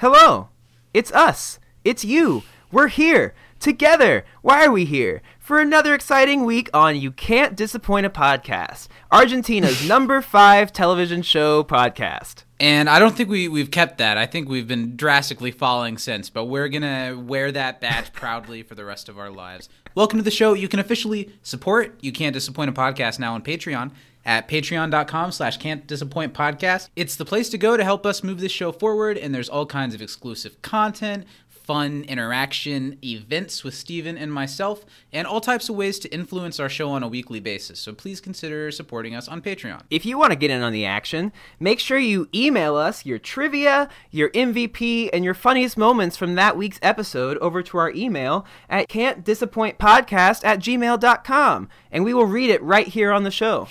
Hello. It's us. It's you. We're here. Together. Why are we here? For another exciting week on You Can't Disappoint a Podcast, Argentina's number five television show podcast. And I don't think we, we've kept that. I think we've been drastically falling since, but we're going to wear that badge proudly for the rest of our lives. Welcome to the show. You can officially support You Can't Disappoint a Podcast now on Patreon at patreon.com slash can't disappoint podcast. It's the place to go to help us move this show forward, and there's all kinds of exclusive content, fun interaction, events with Steven and myself, and all types of ways to influence our show on a weekly basis. So please consider supporting us on Patreon. If you want to get in on the action, make sure you email us your trivia, your MVP, and your funniest moments from that week's episode over to our email at can'tdisappointpodcast at gmail.com, and we will read it right here on the show.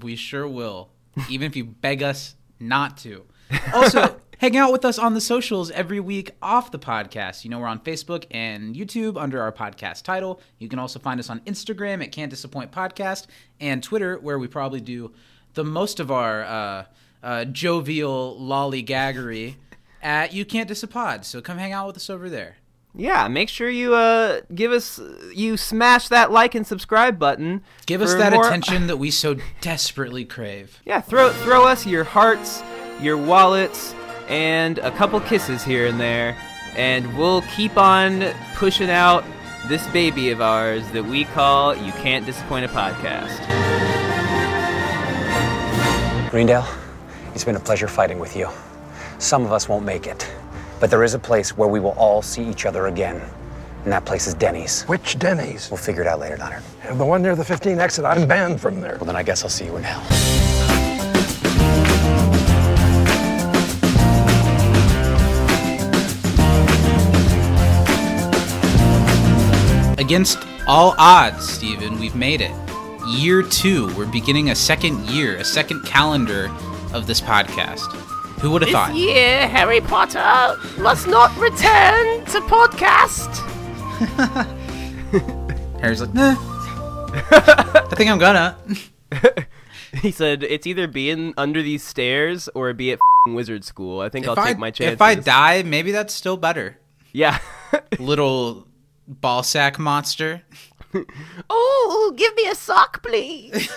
We sure will, even if you beg us not to. Also, hang out with us on the socials every week off the podcast. You know, we're on Facebook and YouTube under our podcast title. You can also find us on Instagram at Can't Disappoint Podcast and Twitter, where we probably do the most of our uh, uh, jovial lollygaggery at You Can't Disappoint. So come hang out with us over there. Yeah, make sure you uh give us you smash that like and subscribe button. Give us that more- attention that we so desperately crave. Yeah, throw throw us your hearts, your wallets, and a couple kisses here and there, and we'll keep on pushing out this baby of ours that we call You Can't Disappoint a Podcast. Greendale, it's been a pleasure fighting with you. Some of us won't make it, but there is a place where we will all see each other again. And that place is Denny's. Which Denny's? We'll figure it out later, Donner. And The one near the 15 exit. I'm banned from there. Well, then I guess I'll see you in hell. Against all odds, Steven, we've made it. Year two. We're beginning a second year, a second calendar of this podcast. Who would have thought? This year, Harry Potter must not return to podcast. Harry's like, nah. I think I'm gonna. He said it's either being under these stairs or be at f***ing wizard school. I think I'll I take my chance. if I die, maybe that's still better. yeah. Little ball sack monster. Oh, give me a sock, please.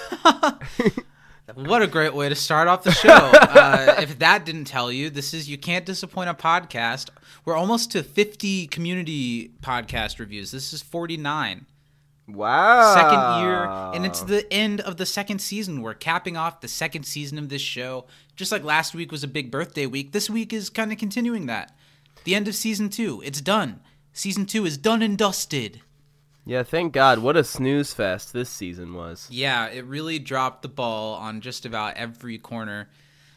What a great way to start off the show. uh, if that didn't tell you, this is You Can't Disappoint a Podcast. We're almost to 50 community podcast reviews. This is 49. wow. Second year, and it's the end of the second season. We're capping off the second season of this show. Just like last week was a big birthday week, this week is kind of continuing that. The end of season two. It's done. Season two is done and dusted. Yeah, thank God. What a snooze fest this season was. Yeah, it really dropped the ball on just about every corner.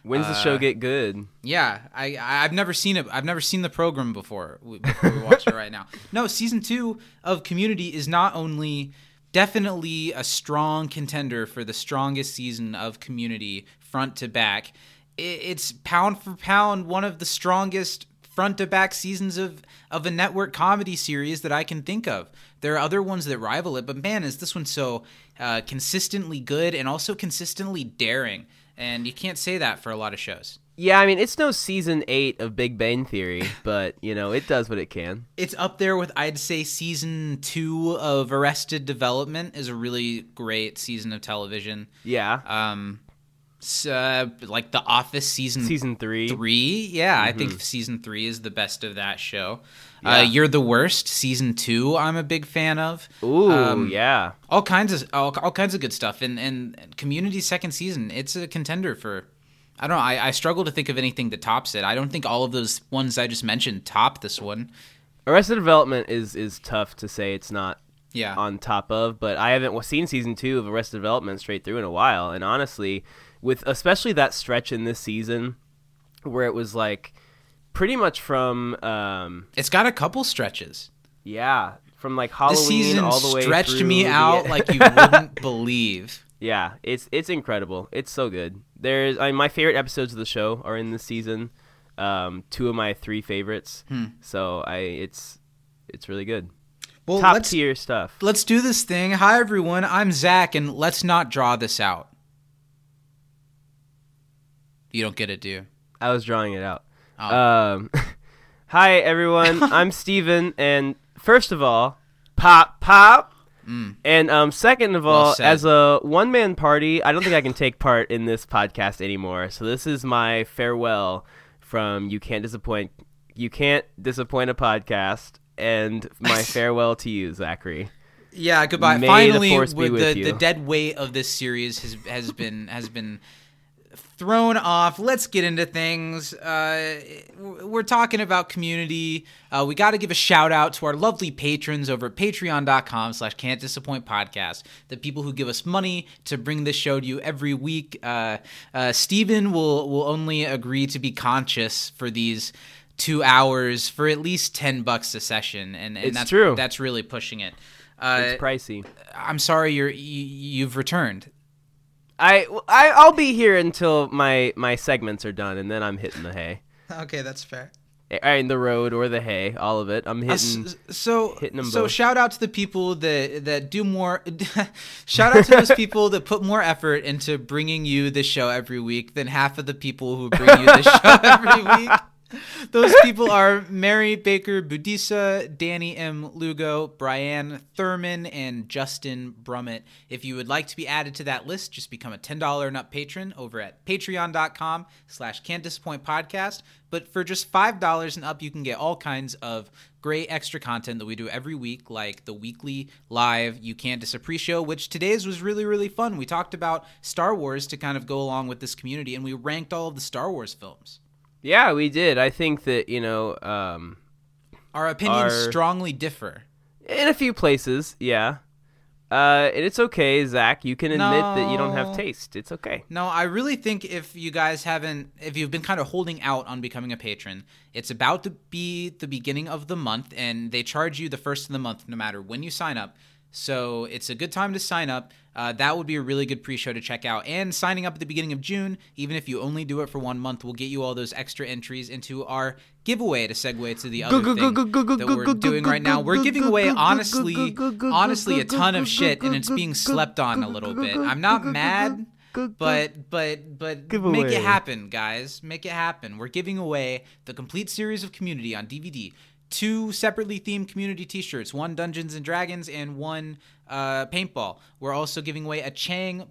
When's the show uh, get good? Yeah, I I- I've never seen it. I've never seen the program before. We, before we watch it right now. No, season two of Community is not only definitely a strong contender for the strongest season of Community front to back. It's pound for pound one of the strongest front to back seasons of of a network comedy series that I can think of. There are other ones that rival it, but man, is this one so uh, consistently good and also consistently daring. And you can't say that for a lot of shows. Yeah, I mean, it's no season eight of Big Bang Theory, but, you know, it does what it can. It's up there with I'd say season two of Arrested Development is a really great season of television. Yeah. Um, uh, like The Office season season three. three, yeah, I think season three is the best of that show. Uh, You're the worst season two. I'm a big fan of. Ooh, Um, yeah. all kinds of all, all kinds of good stuff. And and Community's second season, it's a contender for. I don't know. I, I struggle to think of anything that tops it. I don't think all of those ones I just mentioned top this one. Arrested Development is is tough to say it's not Yeah. on top of, but I haven't seen season two of Arrested Development straight through in a while. And honestly, with especially that stretch in this season where it was like pretty much from um It's got a couple stretches. yeah from like This Halloween season all the way stretched me out like you wouldn't believe. Yeah, it's it's incredible. It's so good. There's I mean, my favorite episodes of the show are in this season. Um, two of my three favorites. Hmm. So I it's it's really good. Well, Top let's tier stuff. let's do this thing. Hi everyone, I'm Zach, and let's not draw this out. You don't get it, do you? I was drawing it out. Oh. Um, Hi, everyone. I'm Steven, and first of all, pop, pop. And um, second of all, said. as a one man party, I don't think I can take part in this podcast anymore. So this is my farewell from You Can't Disappoint. You Can't Disappoint a podcast, and my farewell to you, Zachary. Yeah, goodbye. May the Finally, force be with with the, you. the dead weight of this series has has been has been thrown off. Let's get into things. Uh, we're talking about community. Uh, we got to give a shout out to our lovely patrons over at patreon.com slash can't disappoint podcast. The people who give us money to bring this show to you every week. Uh, uh, Steven will, will only agree to be conscious for these two hours for at least 10 bucks a session. And, and that's, true. that's really pushing it. Uh, It's pricey. I'm sorry you're you, you've returned. I, I I'll be here until my my segments are done, and then I'm hitting the hay. Okay, that's fair. Eh, in the road or the hay, all of it. I'm uh, hitting. so hitting 'em so both. shout out to the people that that do more shout out to those people that put more effort into bringing you the show every week than half of the people who bring you the show every week those people are Mary Baker Budisa, Danny M. Lugo, Brian Thurman, and Justin Brummett. If you would like to be added to that list, just become a $10 and up patron over at patreon.com slash can't disappoint podcast. But for just $5 and up, you can get all kinds of great extra content that we do every week, like the weekly live You Can't Disagree show, which today's was really, really fun. We talked about Star Wars to kind of go along with this community, and we ranked all of the Star Wars films. Yeah, we did. I think that you know, um, Our opinions Our- strongly differ. in a few places, yeah. Uh, and it's okay, Zach. You can admit that you don't have taste. It's okay. No, I really think if you guys haven't, if you've been kind of holding out on becoming a patron, it's about to be the beginning of the month, and they charge you the first of the month no matter when you sign up. So it's a good time to sign up. Uh, that would be a really good pre-show to check out. And signing up at the beginning of June, even if you only do it for one month, will get you all those extra entries into our giveaway. To segue to the other thing that we're doing right now, we're giving away honestly, honestly a ton of shit, and it's being slept on a little bit. I'm not mad but but but make it happen guys make it happen we're giving away the complete series of community on dvd two separately themed community t-shirts one dungeons and dragons and one uh, paintball. We're also giving away a chang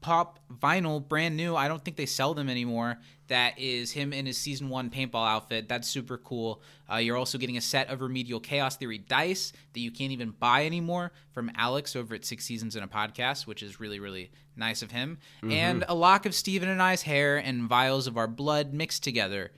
pop vinyl brand new. I don't think they sell them anymore. That is him in his season one paintball outfit. That's super cool. Uh, you're also getting a set of remedial chaos theory dice that you can't even buy anymore from alex over at six seasons in a podcast which is really really nice of him. And a lock of steven and i's hair and vials of our blood mixed together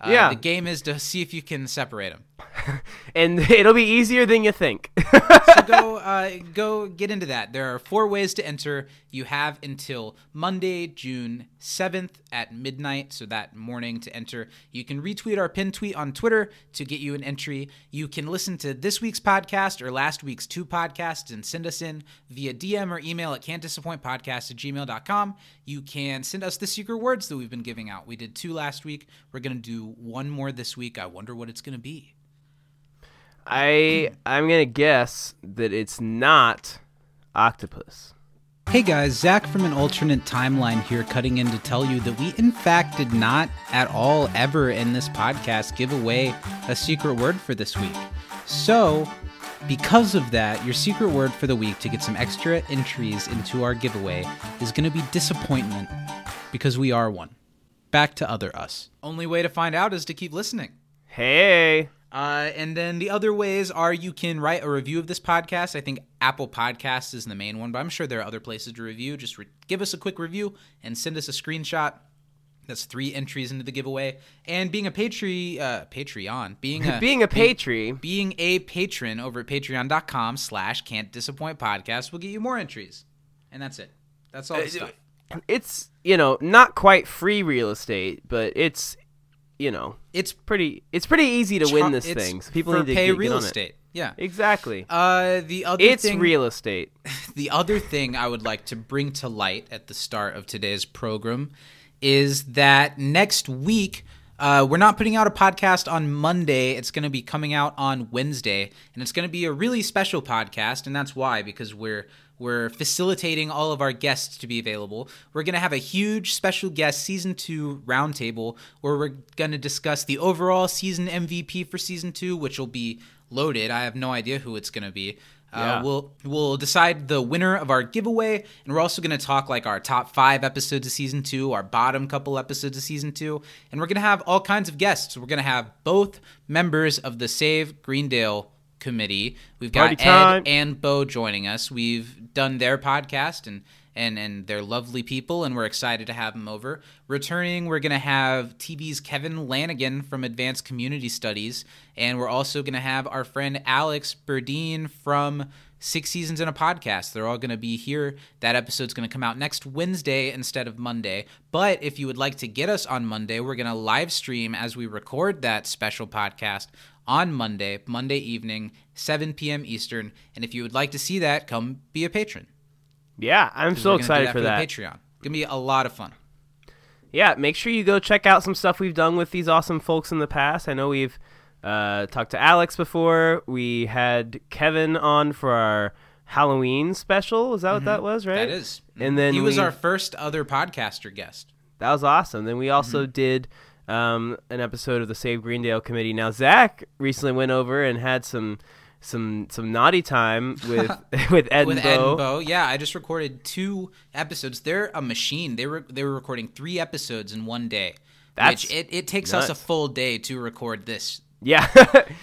uh, Yeah. the game is to see if you can separate them And it'll be easier than you think. so go uh, go get into that. There are four ways to enter. You have until Monday, June seventh at midnight, so that morning to enter. You can retweet our pin tweet on Twitter to get you an entry. You can listen to this week's podcast or last week's two podcasts and send us in via DM or email at can't disappoint podcast at gmail.com. You can send us the secret words that we've been giving out. We did two last week. We're gonna do one more this week. I wonder what it's gonna be. I I'm gonna guess that it's not octopus. Hey guys, Zach from an alternate timeline here, cutting in to tell you that we, in fact, did not at all ever in this podcast give away a secret word for this week. So, because of that, your secret word for the week to get some extra entries into our giveaway is going to be disappointment, because we are one. Back to other us. Only way to find out is to keep listening. Hey, Uh, and then the other ways are you can write a review of this podcast. I think Apple Podcasts is the main one, but I'm sure there are other places to review. Just re- give us a quick review and send us a screenshot. That's three entries into the giveaway. And being a Patre- uh, Patreon, being a being a patry. being a patron over at patreon.com slash can't disappoint podcast will get you more entries. And that's it. That's all the stuff. It's you know not quite free real estate, but it's you know It's pretty. It's pretty easy to win this thing. So people need to pay get, real get estate. Yeah. Exactly. Uh, the other it's thing, real estate. the other thing I would like to bring to light at the start of today's program is that next week uh, we're not putting out a podcast on Monday. It's going to be coming out on Wednesday, and it's going to be a really special podcast, and that's why because we're we're facilitating all of our guests to be available. We're going to have a huge special guest season two roundtable where we're going to discuss the overall season MVP for season two, which will be loaded. I have no idea who it's going to be. Yeah. Uh, we'll we'll decide the winner of our giveaway, and we're also going to talk like our top five episodes of season two, our bottom couple episodes of season two, and we're going to have all kinds of guests. We're going to have both members of the Save Greendale committee. We've got Ed and Bo joining us. We've done their podcast and and and they're lovely people, and we're excited to have them over. Returning, we're gonna have TV's Kevin Lanigan from Advanced Community Studies, and we're also gonna have our friend Alex Burdine from Six Seasons in a Podcast. They're all gonna be here. That episode's gonna come out next Wednesday instead of Monday. But if you would like to get us on Monday, we're gonna live stream as we record that special podcast on Monday, Monday evening, 7 p.m. Eastern. And if you would like to see that, come be a patron. Yeah, I'm so we're gonna excited for that. Patreon. It's Gonna be a lot of fun. yeah, make sure you go check out some stuff we've done with these awesome folks in the past. I know we've uh, talked to Alex before. We had Kevin on for our Halloween special. Is that what that was, right? Mm-hmm. That is. And then he was we- our first other podcaster guest. That was awesome. Then we also Mm-hmm. did um, an episode of the Save Greendale Committee. Now Zach recently went over and had some some some naughty time with with Ed With and Ed Bo. and Bo, yeah, I just recorded two episodes. They're a machine. They were they were recording three episodes in one day. That's which it, it takes us a full day to record this, Yeah,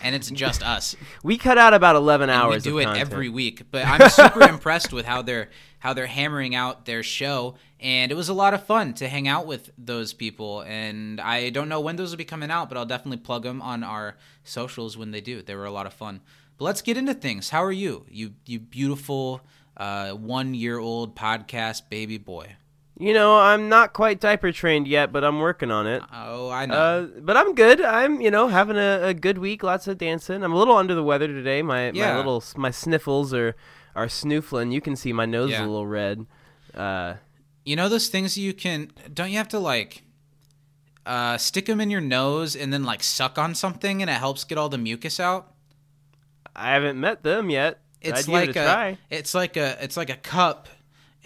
and it's just us. we cut out about eleven And hours. we do of it content. every week. But I'm super impressed with how they're how they're hammering out their show, and it was a lot of fun to hang out with those people. And I don't know when those will be coming out, but I'll definitely plug them on our socials when they do. They were a lot of fun. But let's get into things. How are you, you you beautiful uh, one year old podcast baby boy? You know, I'm not quite diaper trained yet, but I'm working on it. Oh, I know. Uh, but I'm good. I'm, you know, having a, a good week. Lots of dancing. I'm a little under the weather today. My Yeah. my little my sniffles are are snoofling. You can see my nose is a little red. Uh, you know those things you can? Don't you have to like? Uh, stick them in your nose and then like suck on something and it helps get all the mucus out. I haven't met them yet. it's I'd like a, it's like a it's like a cup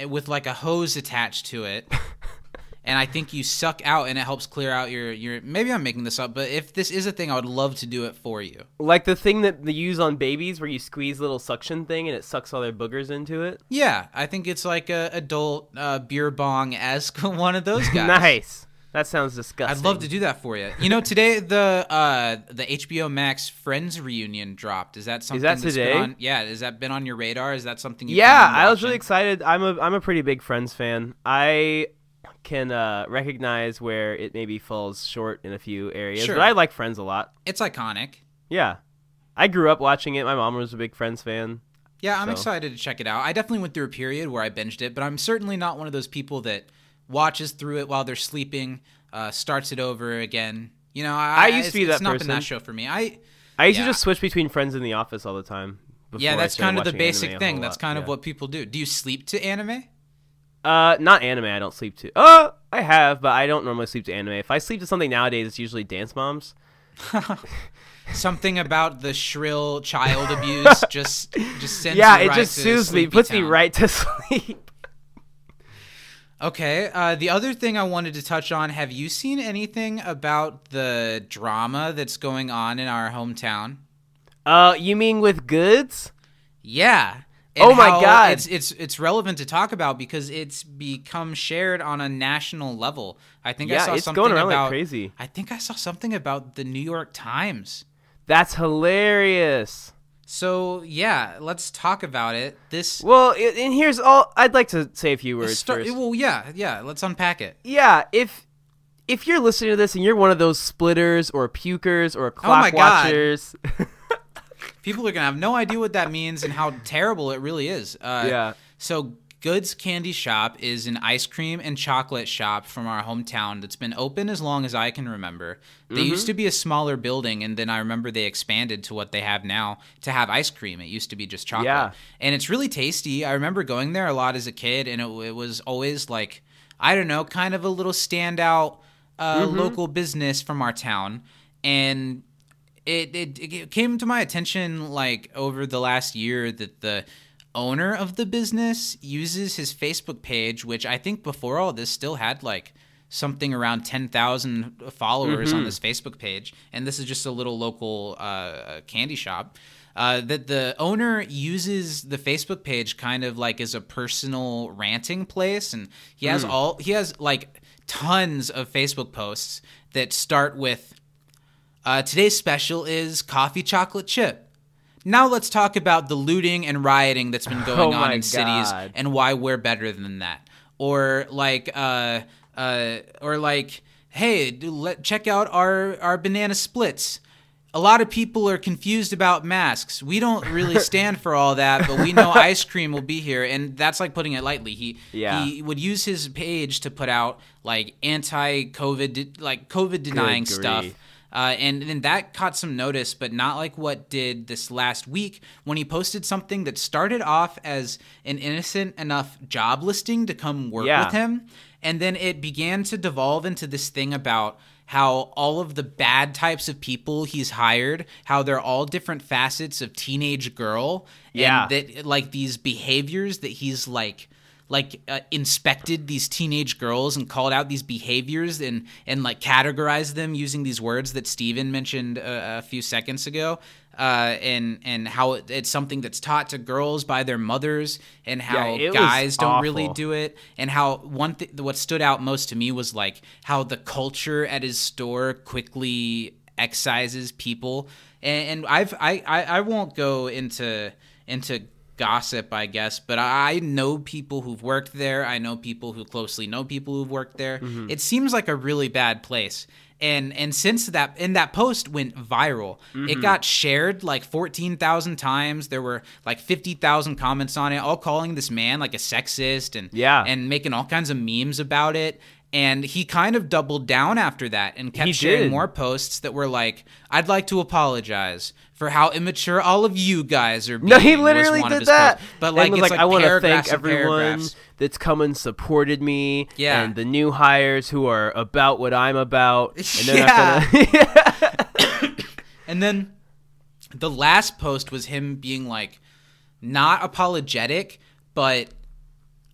with like a hose attached to it and i think you suck out and it helps clear out your your maybe i'm making this up but if this is a thing i would love to do it for you Like the thing that they use on babies, where you squeeze a little suction thing and it sucks all their boogers into it. yeah i think it's like a adult uh, beer bong esque one of those guys nice. That sounds disgusting. I'd love to do that for you. You know, today the uh, the HBO Max Friends reunion dropped. Is that something? Is that that's today? Been on, yeah. Has that been on your radar? Is that something? you Yeah, I was really excited. I'm a I'm a pretty big Friends fan. I can uh, recognize where it maybe falls short in a few areas, Sure. but I like Friends a lot. It's iconic. Yeah, I grew up watching it. My mom was a big Friends fan. Yeah, I'm So- excited to check it out. I definitely went through a period where I binged it, but I'm certainly not one of those people that watches through it while they're sleeping, uh, starts it over again. You know, I, I used to be that It's not been person. that show for me. I I used Yeah. to just switch between Friends and The Office all the time. yeah, that's kind of the basic thing. That's kind of what people do. Do you sleep to anime? Uh, not anime. I don't sleep to. Uh, I have, but I don't normally sleep to anime. If I sleep to something nowadays, it's usually Dance Moms. Something about the shrill child abuse just just sends yeah, it right just soothes me, puts me right to sleep. Okay. Uh, the other thing I wanted to touch on: Have you seen anything about the drama that's going on in our hometown? Uh, you mean with goods? Yeah. Oh my God. It's it's it's relevant to talk about because it's become shared on a national level. I think I Yeah, saw it's something going around like about crazy. I think I saw something about the New York Times. That's hilarious. So yeah, let's talk about it. This Well, and here's all. I'd like to say a few words start, first. well, yeah, yeah. Let's unpack it. yeah, if if you're listening to this and you're one of those splitters or pukers or Oh my clock God. watchers, People are gonna have no idea what that means and how terrible it really is. Uh, Yeah. So Good's Candy Shop is an ice cream and chocolate shop from our hometown that's been open as long as I can remember. They Mm-hmm. used to be a smaller building, and then I remember they expanded to what they have now to have ice cream. It used to be just chocolate, Yeah. and it's really tasty. I remember going there a lot as a kid, and it, it was always like I don't know, kind of a little standout uh, Mm-hmm. local business from our town, and it, it it came to my attention like over the last year that the owner of the business uses his Facebook page, which I think before all this still had like something around 10,000 followers Mm-hmm. on this Facebook page. And this is just a little local uh, candy shop. Uh, that the owner uses the Facebook page kind of like as a personal ranting place, and he has all he has like tons of Facebook posts that start with uh, today's special is coffee chocolate chip. Now let's talk about the looting and rioting that's been going Oh on in cities and why we're better than that. Or like, uh, uh, or like, hey, let check out our our banana splits. A lot of people are confused about masks. We don't really stand for all that, but we know ice cream will be here, and that's like putting it lightly. He Yeah. he would use his page to put out like anti-COVID, like COVID denying stuff. Uh, and then that caught some notice, but not like what did this last week when he posted something that started off as an innocent enough job listing to come work Yeah. with him. And then it began to devolve into this thing about how all of the bad types of people he's hired, how they're all different facets of teenage girl. Yeah. And that like these behaviors that he's like like uh, inspected these teenage girls and called out these behaviors and and like categorized them using these words that Steven mentioned a, a few seconds ago uh, and and how it, it's something that's taught to girls by their mothers and how Yeah, guys don't really do it. And how one thing what stood out most to me was like how the culture at his store quickly excises people. And, and I've I, I I won't go into into gossip I guess but I know people who've worked there I know people who closely know people who've worked there Mm-hmm. it seems like a really bad place and and since that and that post went viral Mm-hmm. it got shared like 14,000 times there were like 50,000 comments on it all calling this man like a sexist and Yeah. and making all kinds of memes about it and he kind of doubled down after that and kept He sharing did. more posts that were like i'd like to apologize for how immature all of you guys are being No, he literally did that. posts. but like it's like, like, I want to thank everyone paragraphs. that's come and supported me. Yeah. And the new hires who are about what I'm about. And Yeah. gonna And then the last post was him being like, not apologetic, but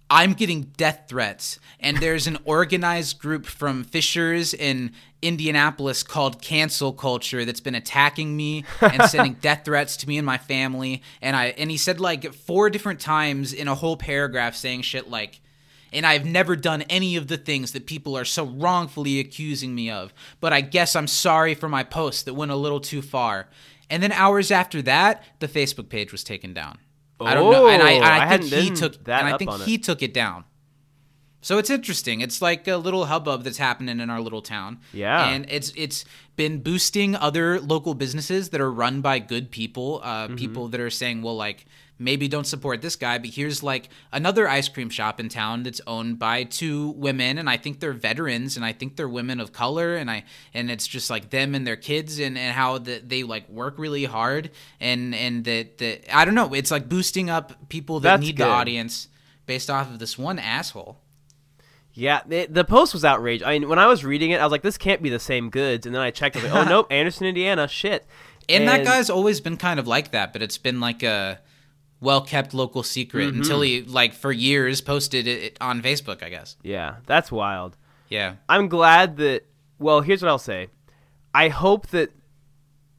I'm getting death threats. And there's an organized group from Fishers in Indianapolis called Cancel Culture that's been attacking me and sending death threats to me and my family. And I and he said like four different times in a whole paragraph saying shit like and I've never done any of the things that people are so wrongfully accusing me of. But I guess I'm sorry for my post that went a little too far. And then hours after that, the Facebook page was taken down. I don't know, and I, Oh, and I, I think he took that and I think on it. he took it down. So it's interesting. It's like a little hubbub that's happening in our little town. Yeah. and it's it's been boosting other local businesses that are run by good people, uh, Mm-hmm. people that are saying, well, like maybe don't support this guy, but here's like another ice cream shop in town that's owned by two women, and I think they're veterans, and I think they're women of color, and I and it's just like them and their kids, and and how that they like work really hard, and and that that I don't know, it's like boosting up people that That's need good. the audience based off of this one asshole. Yeah, the, the post was outrageous. I mean, when I was reading it, I was like, "This can't be the same goods." And then I checked. I was like, "Oh nope, Anderson, Indiana. Shit." And, that guy's always been kind of like that, but it's been like a well kept local secret Mm-hmm. until he like for years posted it on Facebook, I guess. Yeah, that's wild. Yeah. I'm glad that. Well, here's what I'll say. I hope that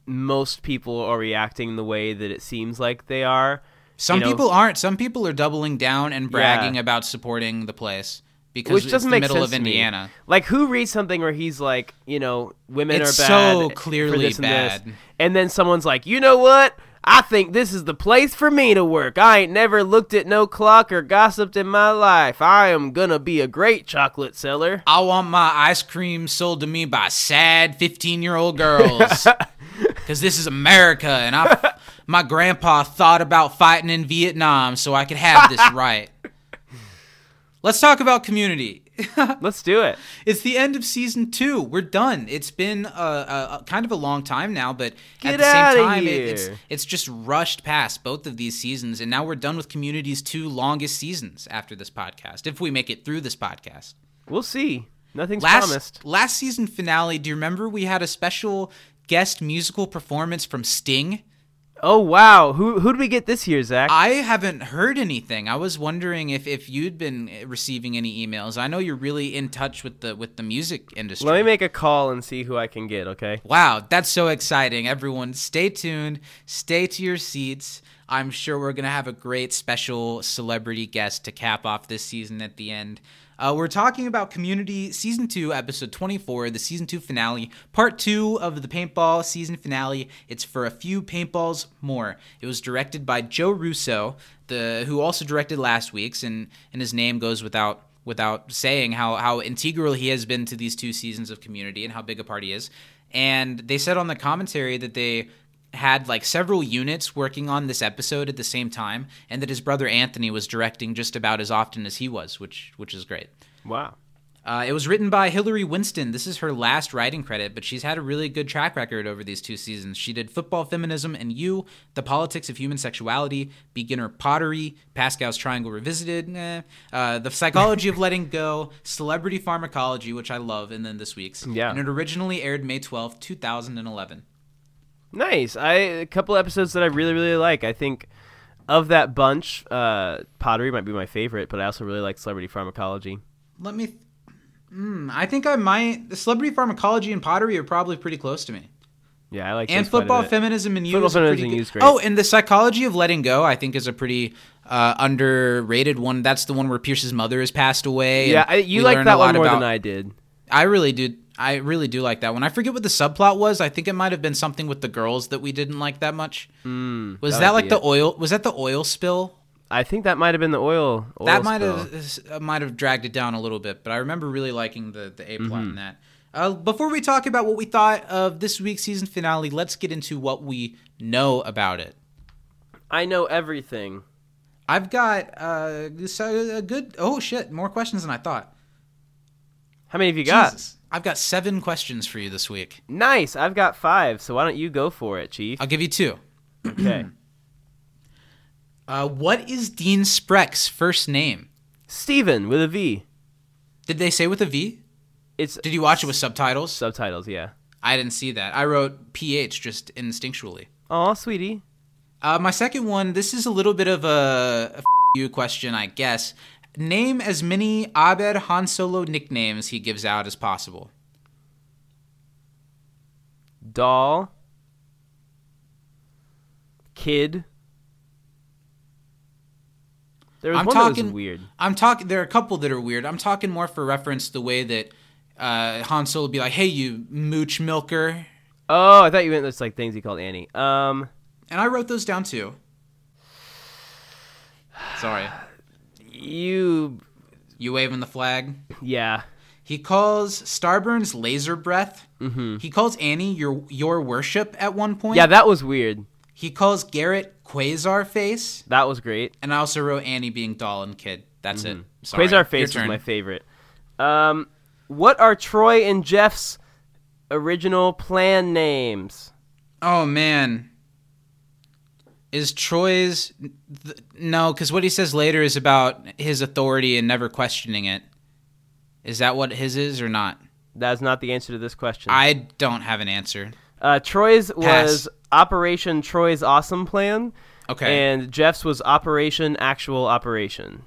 most people are reacting the way that it seems like they are. Some You know, people aren't. Some people are doubling down and bragging Yeah. about supporting the place because which it's doesn't the make middle sense of. Indiana. Like, who reads something where he's like, you know, women It's are bad, so clearly this and bad. and then someone's like, you know what? I think this is the place for me to work. I ain't never looked at no clock or gossiped in my life. I am gonna be a great chocolate seller. I want my ice cream sold to me by sad 15 year old girls. Because this is America, and I, my grandpa thought about fighting in Vietnam so I could have this right. Let's talk about community. Let's do it. It's the end of season two. We're done. It's been a, a, a kind of a long time now, but Get at the same time, it, it's it's just rushed past both of these seasons, and now we're done with Community's two longest seasons after this podcast. If we make it through this podcast, We'll see. Nothing's last promised. last season finale. Do you remember we had a special guest musical performance from Sting? Oh wow, who who did we get this year, Zach? I haven't heard anything. I was wondering if, if you'd been receiving any emails. I know you're really in touch with the with the music industry. Let me make a call and see who I can get. Okay. Wow, that's so exciting. Everyone, stay tuned. Stay to your seats. I'm sure we're going to have a great special celebrity guest to cap off this season at the end. Uh, we're talking about Community Season 2, Episode 24, the Season 2 finale, Part 2 of the Paintball Season finale. It's for a few paintballs more. It was directed by Joe Russo, the who also directed last week's, and, and his name goes without without saying how, how integral he has been to these two seasons of Community and how big a part he is. And they said on the commentary that they had like several units working on this episode at the same time, and that his brother Anthony was directing just about as often as he was, which which is great. Wow. Uh, it was written by Hilary Winston. This is her last writing credit, but she's had a really good track record over these two seasons. She did Football Feminism and You, The Politics of Human Sexuality, Beginner Pottery, Pascal's Triangle Revisited, eh, uh, The Psychology of Letting Go, Celebrity Pharmacology, which I love, and then this week's. Yeah. And it originally aired May 12th, 2011. Nice. I a couple episodes that I really really like. I think of that bunch, uh, Pottery might be my favorite, but I also really like Celebrity Pharmacology. Let me. Mm, I think I might. The celebrity pharmacology and pottery are probably pretty close to me. Yeah, I like And those quite a football feminism and you Football is a pretty Feminism and great. Oh, and the psychology of letting go, I think, is a pretty uh, underrated one. That's the one where Pierce's mother has passed away. Yeah, I, you like that a lot one more about- than I did. I really do. I really do like that one. I forget what the subplot was. I think it might have been something with the girls that we didn't like that much. Mm, was that that, like the it. oil? Was that the oil spill? I think that might have been the oil. oil that might spill. have uh, might have dragged it down a little bit, but I remember really liking the the A plot Mm-hmm. in that. Uh, before we talk about what we thought of this week's season finale, let's get into what we know about it. I know everything. I've got uh, a good. Oh shit! More questions than I thought. How many have you got? Jesus. I've got seven questions for you this week. Nice. I've got five. So why don't you go for it, Chief? I'll give you two. Okay. Uh, what is Dean Spreck's first name? Steven with a V. Did they say with a V? It's Did you watch it with subtitles? subtitles. Yeah. I didn't see that. I wrote PH just instinctually. Aw, sweetie. Uh, my second one, this is a little bit of a, a f- you question, I guess. Name as many Abed Han Solo nicknames he gives out as possible. Doll. Kid. There was I'm one that talking was weird. I'm talking. There are a couple that are weird. I'm talking more for reference the way that uh, Han Solo would be like, "Hey, you mooch milker," Oh, I thought you meant those like things he called Annie. Um, and I wrote those down too. Sorry, you, you waving the flag. yeah. He calls Starburns laser breath. Mm-hmm. He calls Annie your your worship at one point. Yeah, that was weird. He calls Garrett Quasar face. That was great. And I also wrote Annie being doll and kid. That's it. Sorry. Quasar Face was turn. my favorite. Um, what are Troy and Jeff's original plan names? Oh man. Is Troy's th- no? Because what he says later is about his authority and never questioning it. Is that what his is or not? That's not the answer to this question. I don't have an answer. uh, Troy's was Operation Troy's Awesome Plan, Okay. and Jeff's was Operation Actual Operation.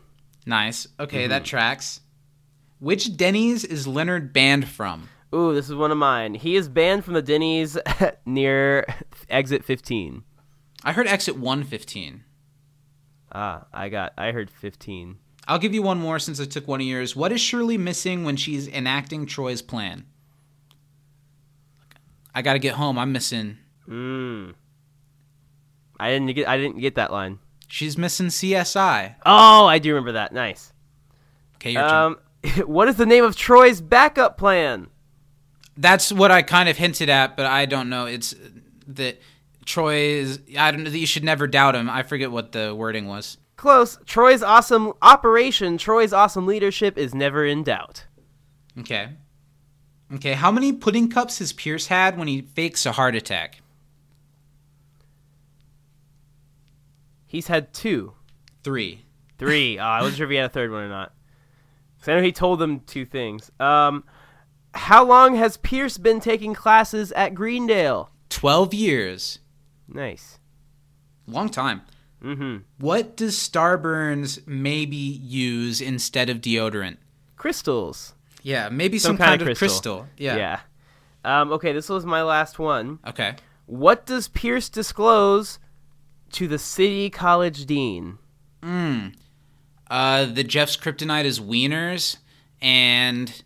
nice. Okay, Mm-hmm. that tracks. Which Denny's is Leonard banned from? Ooh, this is one of mine. He is banned from the Denny's near exit 15. I heard exit 115. Ah, I got. I heard 15. I'll give you one more since I took one of yours. What is Shirley missing when she's enacting Troy's plan? I gotta get home. I'm missing. Mm. I didn't get. I didn't get that line. She's missing CSI. Oh, I do remember that. Nice. Okay, your turn. Um, what is the name of Troy's backup plan? That's what I kind of hinted at, but I don't know. It's that Troy is. I don't know. You should never doubt him. I forget what the wording was. Close. Troy's awesome operation. Troy's awesome leadership is never in doubt. Okay. Okay. How many pudding cups has Pierce had when he fakes a heart attack? He's had two, Three. three. oh, I wasn't sure if he had a third one or not. 'Cause I know he told them two things. Um, how long has Pierce been taking classes at Greendale? Twelve years. Nice. Long time. Mm-hmm. What does Starburns maybe use instead of deodorant? Crystals. Yeah, maybe some, Some kind, kind of crystal. crystal. Yeah. Yeah. Um, okay, this was my last one. Okay. What does Pierce disclose to the city college dean? Uh, the Jeff's kryptonite is wieners, and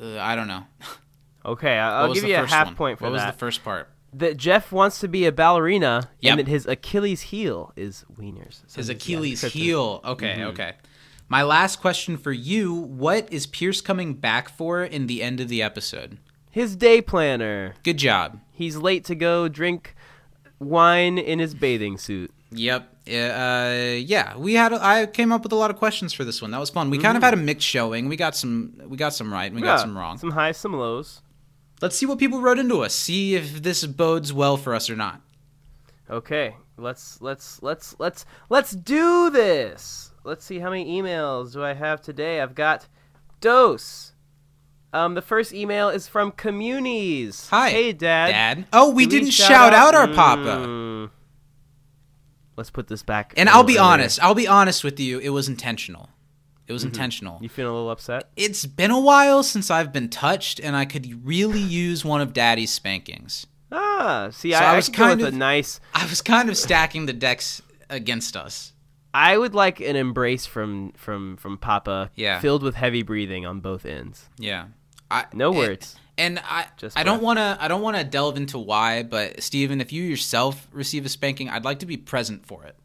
uh, I don't know. Okay, What I'll give you a half one? point for what that. was the first part? that Jeff wants to be a ballerina Yep. and that his Achilles heel is wieners. So His yeah, Achilles heel. Okay, okay. My last question for you: What is Pierce coming back for in the end of the episode? His day planner. Good job. He's late to go drink wine in his bathing suit. Yep. Uh, yeah, we had. I came up with a lot of questions for this one. That was fun. We kind of had a mixed showing. We got some. We got some right. and We got some wrong. Some highs, some lows. Let's see what people wrote into us. See if this bodes well for us or not. Okay, let's let's let's let's let's do this. Let's see how many emails do I have today. I've got dose. Um, the first email is from Communies. Hi. Hey, Dad. Dad. Oh, we Did didn't shout, out our papa. Mm. Let's put this back. And I'll be earlier. honest. I'll be honest with you. It was intentional. It was intentional. You feeling a little upset? It's been a while since I've been touched, and I could really use one of Daddy's spankings. Ah, see, So I, I was kind of- a nice. I was kind of stacking the decks against us. I would like an embrace from from from Papa. Yeah. Filled with heavy breathing on both ends. Yeah. I, No words. And I, Just I don't want to, I don't want to delve into why, but Steven, if you yourself receive a spanking, I'd like to be present for it.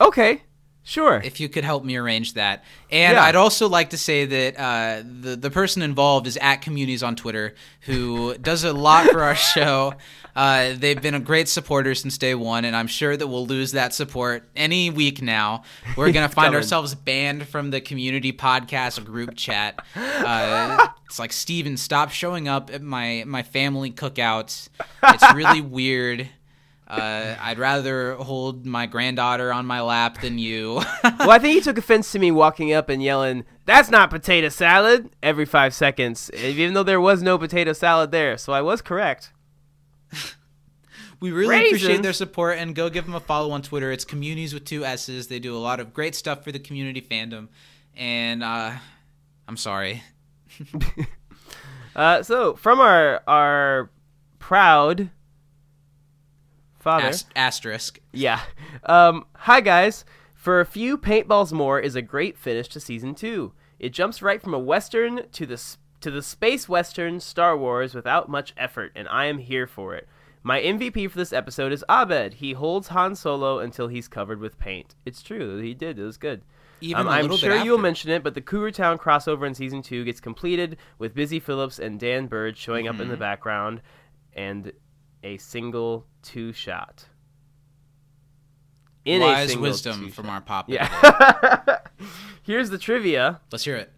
Okay, sure. If you could help me arrange that, and Yeah. I'd also like to say that uh, the the person involved is at Communities on Twitter, who does a lot for our show. Uh, they've been a great supporter since day one, and I'm sure that we'll lose that support any week now. We're gonna find ourselves banned from the community podcast group chat. Uh, it's like Steven, stop showing up at my my family cookouts. It's really weird. Uh, I'd rather hold my granddaughter on my lap than you. well, I think he took offense to me walking up and yelling, "That's not potato salad!" every five seconds, even though there was no potato salad there. So I was correct. We really appreciate their support and go give them a follow on Twitter. It's communities with two S's. They do a lot of great stuff for the community fandom. And uh, I'm sorry. Uh, so from our our proud father, Ast- asterisk. yeah. Um, hi guys. For a few paintballs more is a great finish to season two. It jumps right from a western to the to the space western Star Wars without much effort, and I am here for it. My MVP for this episode is Abed. He holds Han Solo until he's covered with paint. It's true, he did. It was good. Even Um, I'm sure you'll mention it, but the Cougar Town crossover in season two gets completed with Busy Phillips and Dan Byrd showing up Mm-hmm. in the background, and a single two shot. In a Wise single wisdom from our pop. Yeah. Here's the trivia. Let's hear it.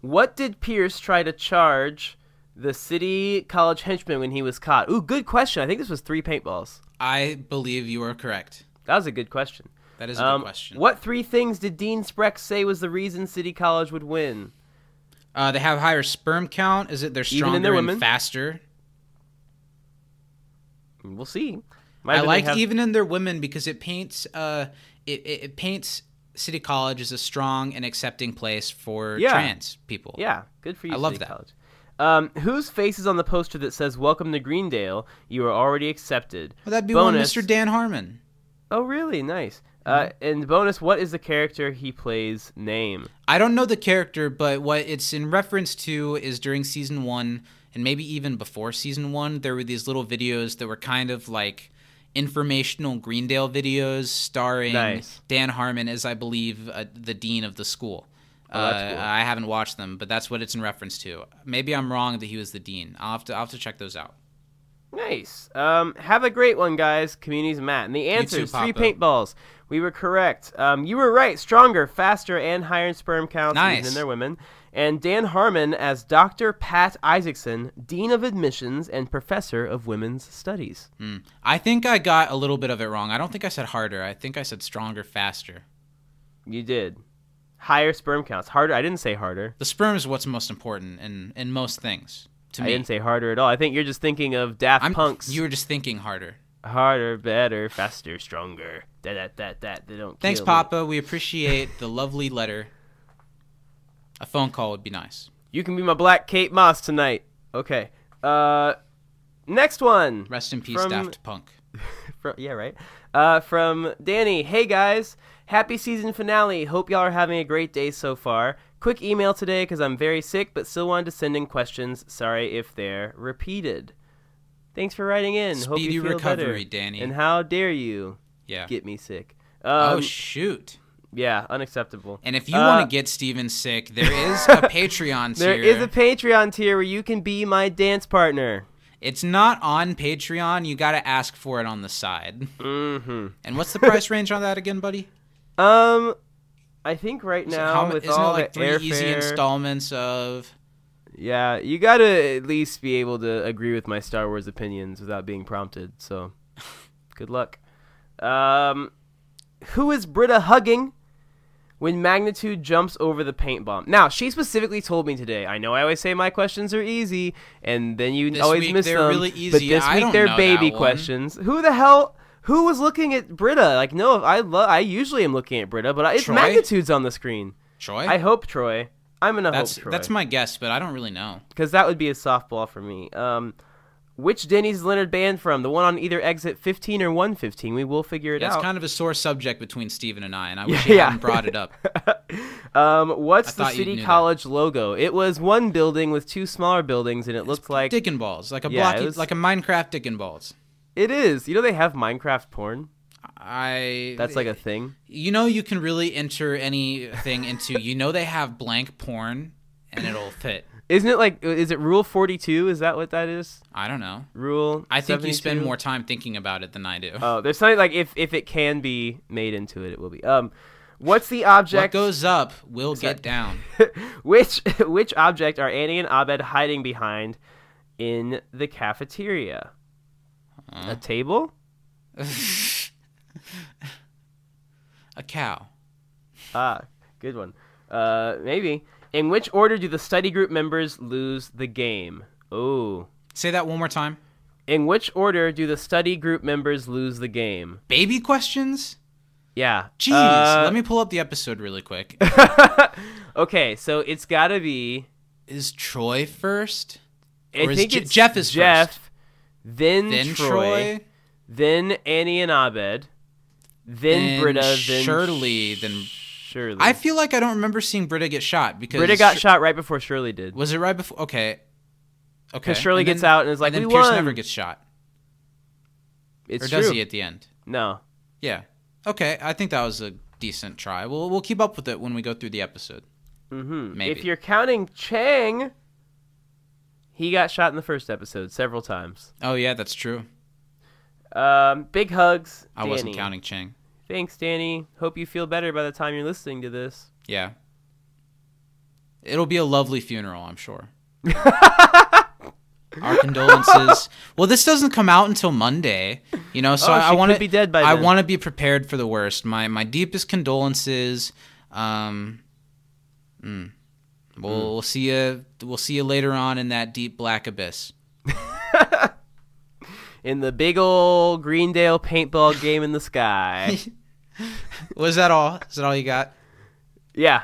What did Pierce try to charge the city college henchman when he was caught? Ooh, good question. I think this was three paintballs. I believe you are correct. That was a good question. That is a Um, good question. What three things did Dean Spreck say was the reason City College would win? Uh, they have higher sperm count. Is it they're stronger and faster? We'll see. Might I like have- even in their women because it paints uh it, it, it paints City College as a strong and accepting place for Yeah. trans people. Yeah, good for you. I love that. College. Um, whose face is on the poster that says "Welcome to Greendale"? You are already accepted. Well, that'd be one bonus. Mr. Dan Harmon. Oh, really? Nice. Uh, Mm-hmm. and bonus, what is the character he plays name? I don't know the character, but what it's in reference to is during season one, and maybe even before season one, there were these little videos that were kind of like informational Greendale videos starring Nice. Dan Harmon as, I believe, uh, the dean of the school. Oh, Uh, cool. I haven't watched them, but that's what it's in reference to. Maybe I'm wrong that he was the dean. I'll have to, I'll have to check those out. Nice. Um, have a great one, guys. Communities Matt. And the answer is three paintballs. We were correct. Um, you were right. Stronger, faster, and higher in sperm counts Nice. in their women. And Dan Harmon as Dr. Pat Isaacson, Dean of Admissions and Professor of Women's Studies. Hmm. I think I got a little bit of it wrong. I don't think I said harder. I think I said stronger, faster. You did. Higher sperm counts. Harder. I didn't say harder. The sperm is what's most important in, in most things. to I me. didn't say harder at all. I think you're just thinking of Daft I'm, Punk's You were just thinking harder. harder, better, faster, stronger. That that that that they don't. Thanks, kill me. Papa. We appreciate the lovely letter. A phone call would be nice. You can be my black Kate Moss tonight. Okay. Uh, next one. Rest in peace, From- Daft Punk. Fro- yeah, right. Uh, from Danny. Hey guys, happy season finale. Hope y'all are having a great day so far. Quick email today because I'm very sick, but still wanted to send in questions. Sorry if they're repeated. Thanks for writing in. Hope Speedy you feel recovery, better. Danny. And how dare you Yeah. get me sick? oh Um, shoot. Yeah, unacceptable. And if you Uh, want to get Steven sick, there is a Patreon tier. There is a Patreon tier where you can be my dance partner. It's not on Patreon. You got to ask for it on the side. Mm-hmm. And what's the price range on that again, buddy? Um, I think right it now how with isn't it all like three airfare, easy installments of? yeah, you gotta at least be able to agree with my Star Wars opinions without being prompted. So, good luck. Um, who is Britta hugging when Magnitude jumps over the paint bomb? Now, she specifically told me today. I know I always say my questions are easy, and then you This always week miss them. really But easy. this I week they're baby questions. Who the hell? Who was looking at Britta? Like, no, I love. I usually am looking at Britta, but I, it's Troy? Magnitude's on the screen. Troy? I hope Troy. I'm gonna that's hope Troy. that's my guess, but I don't really know. because that would be a softball for me. Um, which Denny's Leonard banned from? The one on either exit 15 or 115. We will figure it out. It's kind of a sore subject between Steven and I, and I wish Yeah, hadn't brought it up. um, what's I the City knew that. College logo? It was one building with two smaller buildings, and it looks like Dick and balls, like a Yeah, blocky, was- like a Minecraft Dick and balls. it is. You know they have Minecraft porn. I That's like a thing. you know you can really enter anything into you know they have blank porn and it'll fit. Isn't it like? Is it Rule 42? Is that what that is? I don't know. Rule. I think you spend more time thinking about it than I do. Oh, there's something like if if it can be made into it, it will be. Um, what's the object what goes up will get down. which which object are Annie and Abed hiding behind in the cafeteria? A table? A cow. Ah, good one. Uh, maybe. In which order do the study group members lose the game? Oh. Say that one more time. In which order do the study group members lose the game? Baby questions? Yeah. Jeez, Uh, let me pull up the episode really quick. Okay, so it's got to be. is Troy first? I Or think Je- Jeff is Jeff, first. then, Then Troy, Troy, then Annie and Abed, then, then Britta, then Shirley, then Shirley. I feel like I don't remember seeing Britta get shot because Britta got Sh- shot right before Shirley did. Was it right before? Okay. Okay. Because Shirley And gets then- out and is like, and then "We Pierce won." never gets shot, It's or does true. he at the end? No. Yeah. Okay, I think that was a decent try. We'll we'll keep up with it when we go through the episode. Mm-hmm. Maybe. If you're counting Chang, he got shot in the first episode several times. Oh yeah, that's true. Um, big hugs. I wasn't counting Chang. Thanks, Danny. Hope you feel better by the time you're listening to this. Yeah. It'll be a lovely funeral, I'm sure. Our condolences. Well, this doesn't come out until Monday, you know, so Oh, I want to be dead by the I want to be prepared for the worst. My my deepest condolences. Um, mm. We'll, Hmm. we'll see you. We'll see you later on in that deep black abyss. In the big old Greendale paintball game in the sky. Was that all? Is that all you got? yeah.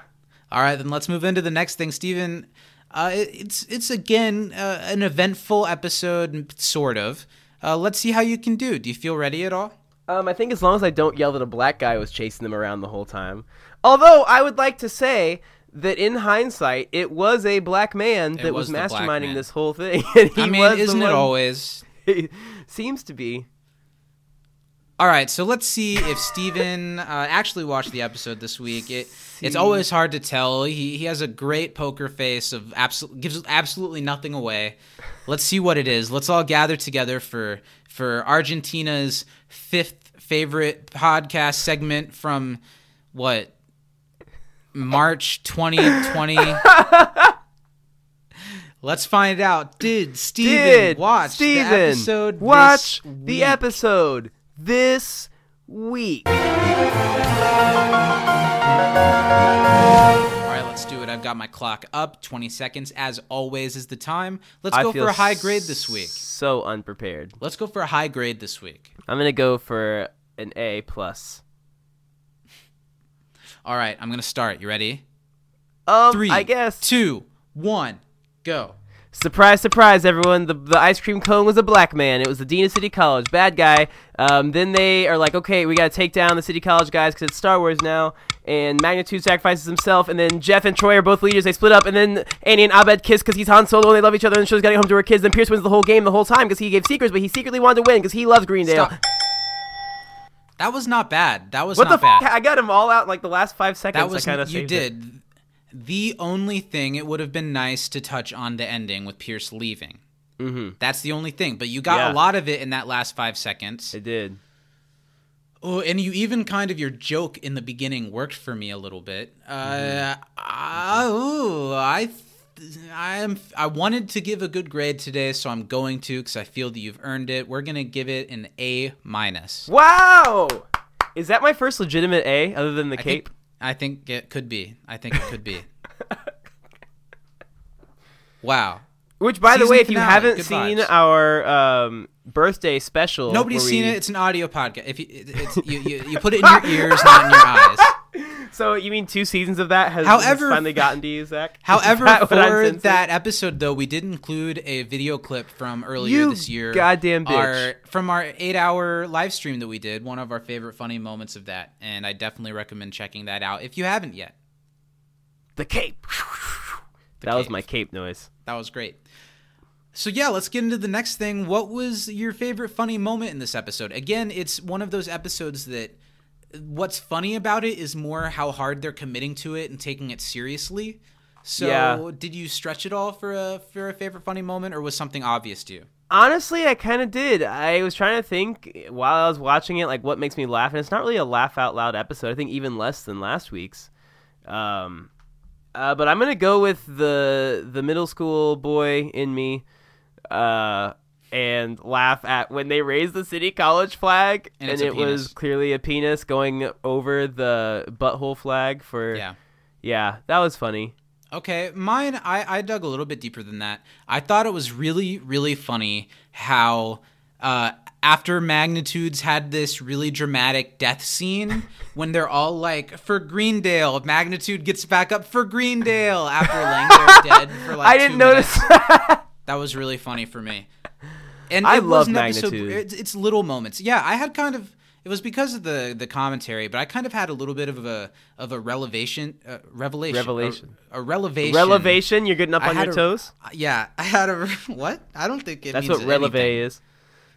All right, then let's move into the next thing, Stephen. Uh, it's it's again uh, an eventful episode, sort of. Uh, let's see how you can do. Do you feel ready at all? Um, I think as long as I don't yell that a black guy was chasing them around the whole time. Although I would like to say that in hindsight, it was a black man that was, was masterminding this whole thing. I mean, isn't it always? Seems to be. All right, so let's see if Steven uh, actually watched the episode this week. It it's always hard to tell. He he has a great poker face of absolute gives absolutely nothing away. Let's see what it is. Let's all gather together for for Argentina's fifth favorite podcast segment from what March 2020. Let's find out. Did Steven Did watch Steven the episode? watch this the week? episode this week? All right, let's do it. I've got my clock up. 20 seconds, as always, is the time. Let's I go for a high grade this week. So unprepared. Let's go for a high grade this week. I'm gonna go for an A plus. All right, I'm going to start. You ready? Um, Three, I guess. two, one, go. Surprise, surprise, everyone. The, the ice cream cone was a black man. It was the Dean of City College. Bad guy. Um, then they are like, okay, we got to take down the City College guys because it's Star Wars now. And Magnitude sacrifices himself. And then Jeff and Troy are both leaders. They split up. And then Annie and Abed kiss because he's Han Solo and they love each other. And Show's got to get home to her kids. Then Pierce wins the whole game the whole time because he gave secrets, but he secretly wanted to win because he loves Greendale. Stop. That was not bad. That was What not the f- bad. I got him all out in like the last five seconds. that was I kind of you did. The only thing it would have been nice to touch on the ending with Pierce leaving. Mm-hmm. That's the only thing. But you got Yeah. a lot of it in that last five seconds. It did. Oh, and you even kind of your joke in the beginning worked for me a little bit. Uh, I, ooh, I, I am. I wanted to give a good grade today, so I'm going to because I feel that you've earned it. We're gonna give it an A minus. Wow! Is that my first legitimate A other than the I cape? I think it could be. I think it could be. wow. Which, by the Season way, if you finale. haven't Good seen vibes. our um, birthday special, Nobody's where seen it. It's an audio podcast. If you, it, it's, you, you, you put it in your ears, not in your eyes. So you mean two seasons of that has, However- has finally gotten to you, Zach? However, that for that episode, though, we did include a video clip from earlier You this year. goddamn bitch. Our, from our eight-hour live stream that we did, one of our favorite funny moments of that, and I definitely recommend checking that out if you haven't yet. the cape. that was my cape noise. That was great. So yeah, let's get into the next thing. What was your favorite funny moment in this episode? Again, it's one of those episodes that what's funny about it is more how hard they're committing to it and taking it seriously. So, Yeah. did you stretch it all for a for a favorite funny moment, or was something obvious to you? Honestly, I kind of did. I was trying to think while I was watching it, like what makes me laugh, and it's not really a laugh out loud episode. I think even less than last week's. Um, uh, but I'm gonna go with the the middle school boy in me, uh, and laugh at when they raised the city college flag, And and, it was clearly a penis going over the butthole flag for. Yeah. yeah, that was funny. Okay, mine, I, I dug a little bit deeper than that. I thought it was really, really funny how uh, after Magnitudes had this really dramatic death scene when they're all like, for Greendale, Magnitude gets back up for Greendale after laying there dead for like I didn't notice. minutes. That was really funny for me. And I love an episode- Magnitude. it's, little moments. Yeah, I had kind of. It was because of the the commentary, but I kind of had a little bit of a of a revelation, uh, revelation, Revelation. a, a relevation, Relevation, you're getting up I on your a- toes. Yeah, I had a what? I don't think it. That's what releve anything. is.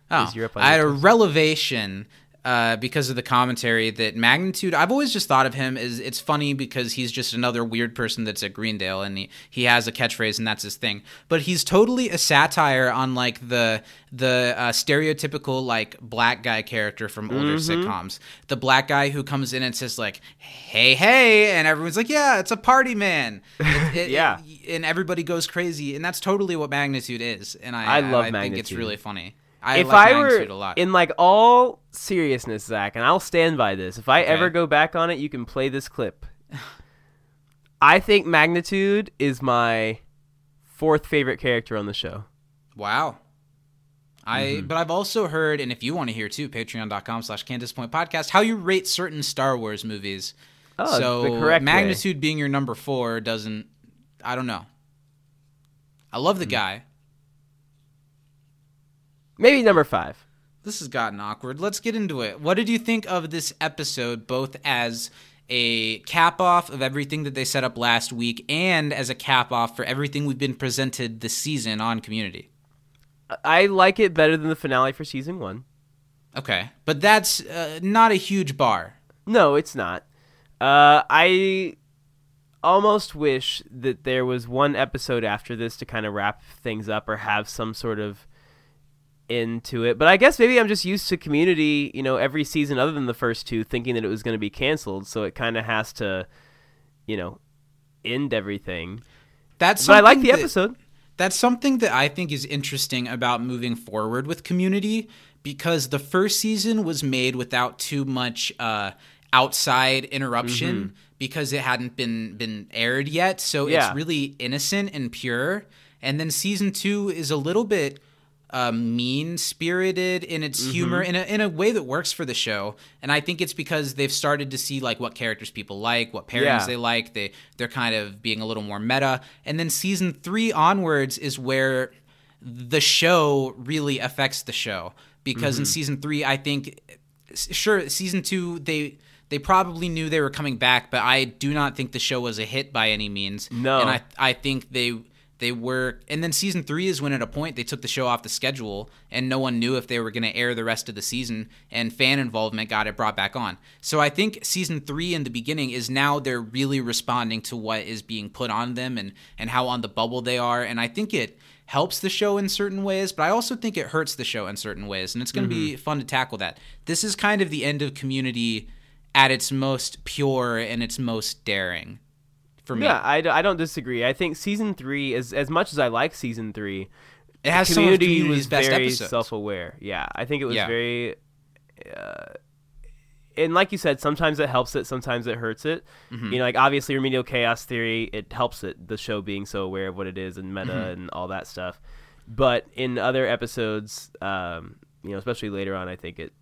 Oh, is you're up on I had your a relevation uh, because of the commentary that magnitude. I've always just thought of him as it's funny because he's just another weird person that's at Greendale and he, he has a catchphrase and that's his thing. But he's totally a satire on like the the uh, stereotypical like black guy character from older Mm-hmm. sitcoms. The black guy who comes in and says like, "Hey, hey," and everyone's like, "Yeah, it's a party man." It- it- Yeah. and everybody goes crazy, and that's totally what magnitude is. And I I love I think it's really funny. I if like I were Magnitude a lot. in like all seriousness, Zach, and I'll stand by this. If I ever go back on it, you can play this clip. I think Magnitude is my fourth favorite character on the show. wow. I Mm-hmm. but I've also heard, and if you want to hear too, patreon.com slash can't disappoint podcast, how you rate certain Star Wars movies. Oh, so the correct way. magnitude being your number four doesn't I don't know. I love the guy. Maybe number five. This has gotten awkward. Let's get into it. What did you think of this episode, both as a cap off of everything that they set up last week and as a cap off for everything we've been presented this season on Community? I like it better than the finale for season one. Okay, but that's uh, not a huge bar. No, it's not. Uh, I almost wish that there was one episode after this to kind of wrap things up or have some sort of end to it. But I guess maybe I'm just used to Community, you know, every season other than the first two, thinking that it was going to be canceled. So it kind of has to, you know, end everything. That's But I like the that- episode. That's something that I think is interesting about moving forward with Community because the first season was made without too much uh, outside interruption. Mm-hmm. because it hadn't been been aired yet. So Yeah. it's really innocent and pure. And then season two is a little bit um, mean spirited in its humor in a, in a way that works for the show. And I think it's because they've started to see like what characters people like, what pairings Yeah. they like. They they're kind of being a little more meta. And then season three onwards is where the show really affects the show because Mm-hmm. in season three, I think sure season two they. They probably knew they were coming back, but I do not think the show was a hit by any means. No. and I I think they they were and then season three is when at a point they took the show off the schedule and no one knew if they were going to air the rest of the season and fan involvement got it brought back on. So i think season three in the beginning is now they're really responding to what is being put on them and and how on the bubble they are. And i think it helps the show in certain ways but i also think it hurts the show in certain ways. And it's going to be mm-hmm. fun to tackle that. This is kind of the end of community at its most pure and its most daring for me Yeah, I, I don't disagree. I think season three is as much as I like season three. it has some of community community's was best very episodes self-aware. Yeah, I think it was Yeah. very. Uh, and like you said, sometimes it helps it, sometimes it hurts it. Mm-hmm. You know, like obviously remedial chaos theory, it helps it the show being so aware of what it is and meta Mm-hmm. and all that stuff. But in other episodes, um, you know, especially later on, I think it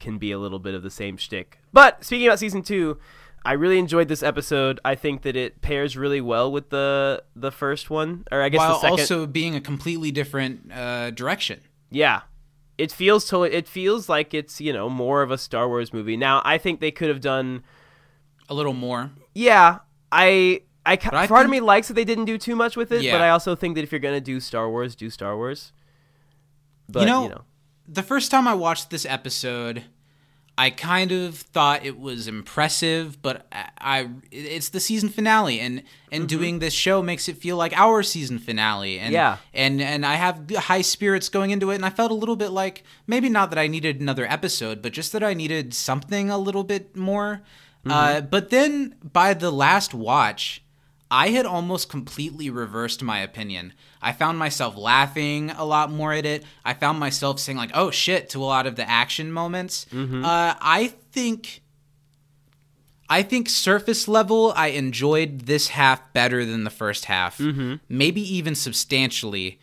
can be a little bit of the same shtick. But speaking about season two, I really enjoyed this episode. I think that it pairs really well with the the first one, or I guess while the second. also being a completely different uh, direction. Yeah. It feels to it feels like it's, you know, more of a Star Wars movie. Now, I think they could have done A little more. Yeah, I I, part of me likes that they didn't do too much with it, Yeah. but I also think that if you're going to do Star Wars, do Star Wars. But, you, know, you know. the first time I watched this episode, I kind of thought it was impressive, but I, I it's the season finale, and and doing this show makes it feel like our season finale, and Yeah. and and I have high spirits going into it, and I felt a little bit like maybe not that I needed another episode, but just that I needed something a little bit more. Uh, but then by the last watch, I had almost completely reversed my opinion. I found myself laughing a lot more at it. I found myself saying like, "Oh shit" to a lot of the action moments. Uh, I think, I think surface level, I enjoyed this half better than the first half, maybe even substantially.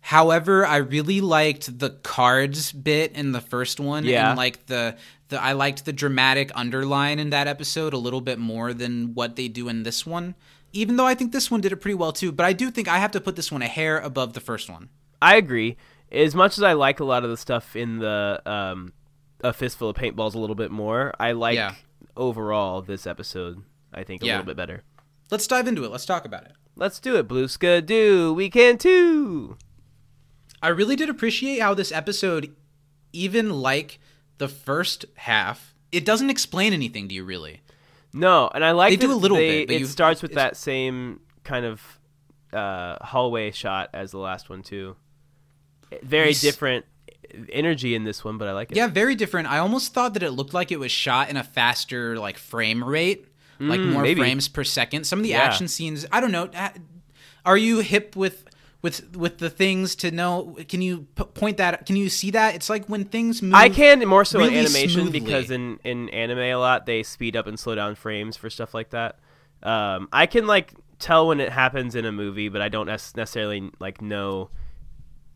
However, I really liked the cards bit in the first one, Yeah. and like the the I liked the dramatic underline in that episode a little bit more than what they do in this one. Even though I think this one did it pretty well too, but I do think I have to put this one a hair above the first one. I agree. As much as I like a lot of the stuff in the um, A Fistful of Paintballs a little bit more, I like Yeah. overall this episode, I think, a Yeah. little bit better. Let's dive into it. Let's talk about it. Let's do it, Blue Skidoo. We can too. I really did appreciate how this episode, even like the first half, it doesn't explain anything to you really. No, and I like it. They do a little they- bit, but it starts with that same kind of uh, hallway shot as the last one too. Very Yes. different energy in this one, but I like it. Yeah, very different. I almost thought that it looked like it was shot in a faster like frame rate, like more Mm, maybe. frames per second. Some of the Yeah. action scenes, I don't know. uh, Are you hip with with with the things to know? Can you p- point that? Can you see that? It's like when things move. I can more so in animation smoothly. because in, in anime a lot they speed up and slow down frames for stuff like that. Um, I can like tell when it happens in a movie, but I don't nec- necessarily like know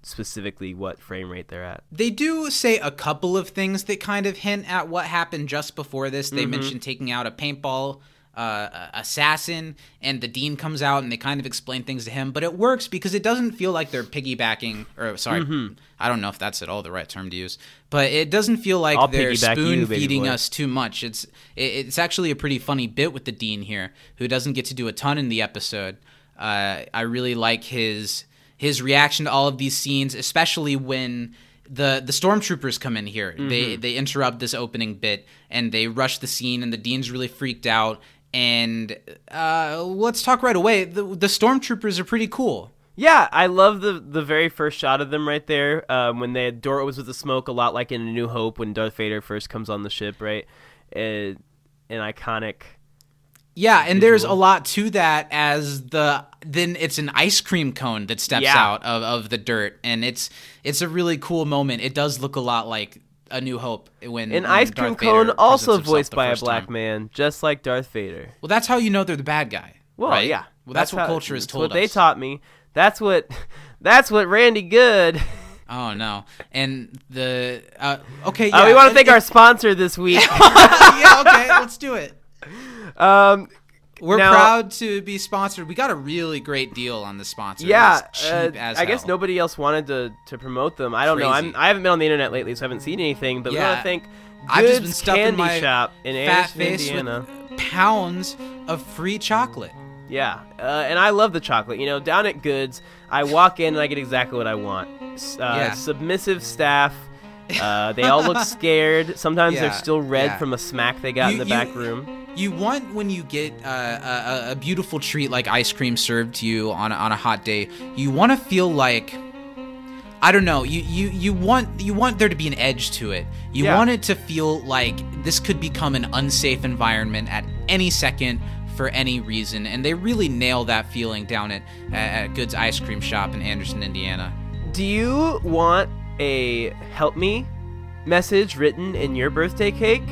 specifically what frame rate they're at. They do say a couple of things that kind of hint at what happened just before this. Mm-hmm. They mentioned taking out a paintball uh, assassin, and the dean comes out and they kind of explain things to him. But it works because it doesn't feel like they're piggybacking, or sorry, Mm-hmm. I don't know if that's at all the right term to use, but it doesn't feel like I'll they're piggyback you, spoon feeding boy. us too much. It's it, it's actually a pretty funny bit with the dean here, who doesn't get to do a ton in the episode. Uh, I really like his his reaction to all of these scenes, especially when the the stormtroopers come in here. They they interrupt this opening bit and they rush the scene, and the dean's really freaked out. And uh, let's talk right away. The, the stormtroopers are pretty cool. Yeah, I love the the very first shot of them right there um, when they door was with the smoke, a lot like in A New Hope when Darth Vader first comes on the ship, right? Uh, an iconic. Yeah, and there's a lot to that as the then it's an ice cream cone that steps Yeah. out of, of the dirt and it's it's a really cool moment. It does look a lot like A New Hope when An when ice cream Darth Vader cone, also voiced by a black time. man, just like Darth Vader. Well, that's how you know they're the bad guy. Well, right? yeah. Well, that's, what how- culture has that's told what us. they taught me. That's what. That's what Randy Good. Oh no! And the uh, okay, Uh, we want to thank our sponsor this week. yeah, okay, let's do it. um, We're Now- proud to be sponsored. We got a really great deal on the sponsor. yeah, cheap uh, I guess nobody else wanted to, to promote them. I don't know. I'm, I haven't been on the internet lately, so I haven't seen anything. But we Yeah. want to thank I've just been Goods stuffing Candy my Shop in fat Anderson, face Indiana. with pounds of free chocolate. Yeah, uh, and I love the chocolate. You know, down at Goods, I walk in and I get exactly what I want. Uh, Yeah. Submissive staff. Uh, they all look scared. Sometimes Yeah, they're still red yeah. from a smack they got in the you- back room. You want when you get uh, a, a, beautiful treat like ice cream served to you on a, on a hot day. You want to feel like I don't know. You, you you want you want there to be an edge to it. You Yeah. want it to feel like this could become an unsafe environment at any second for any reason, and they really nail that feeling down at at Goods Ice Cream Shop in Anderson, Indiana. Do you want a help me message written in your birthday cake?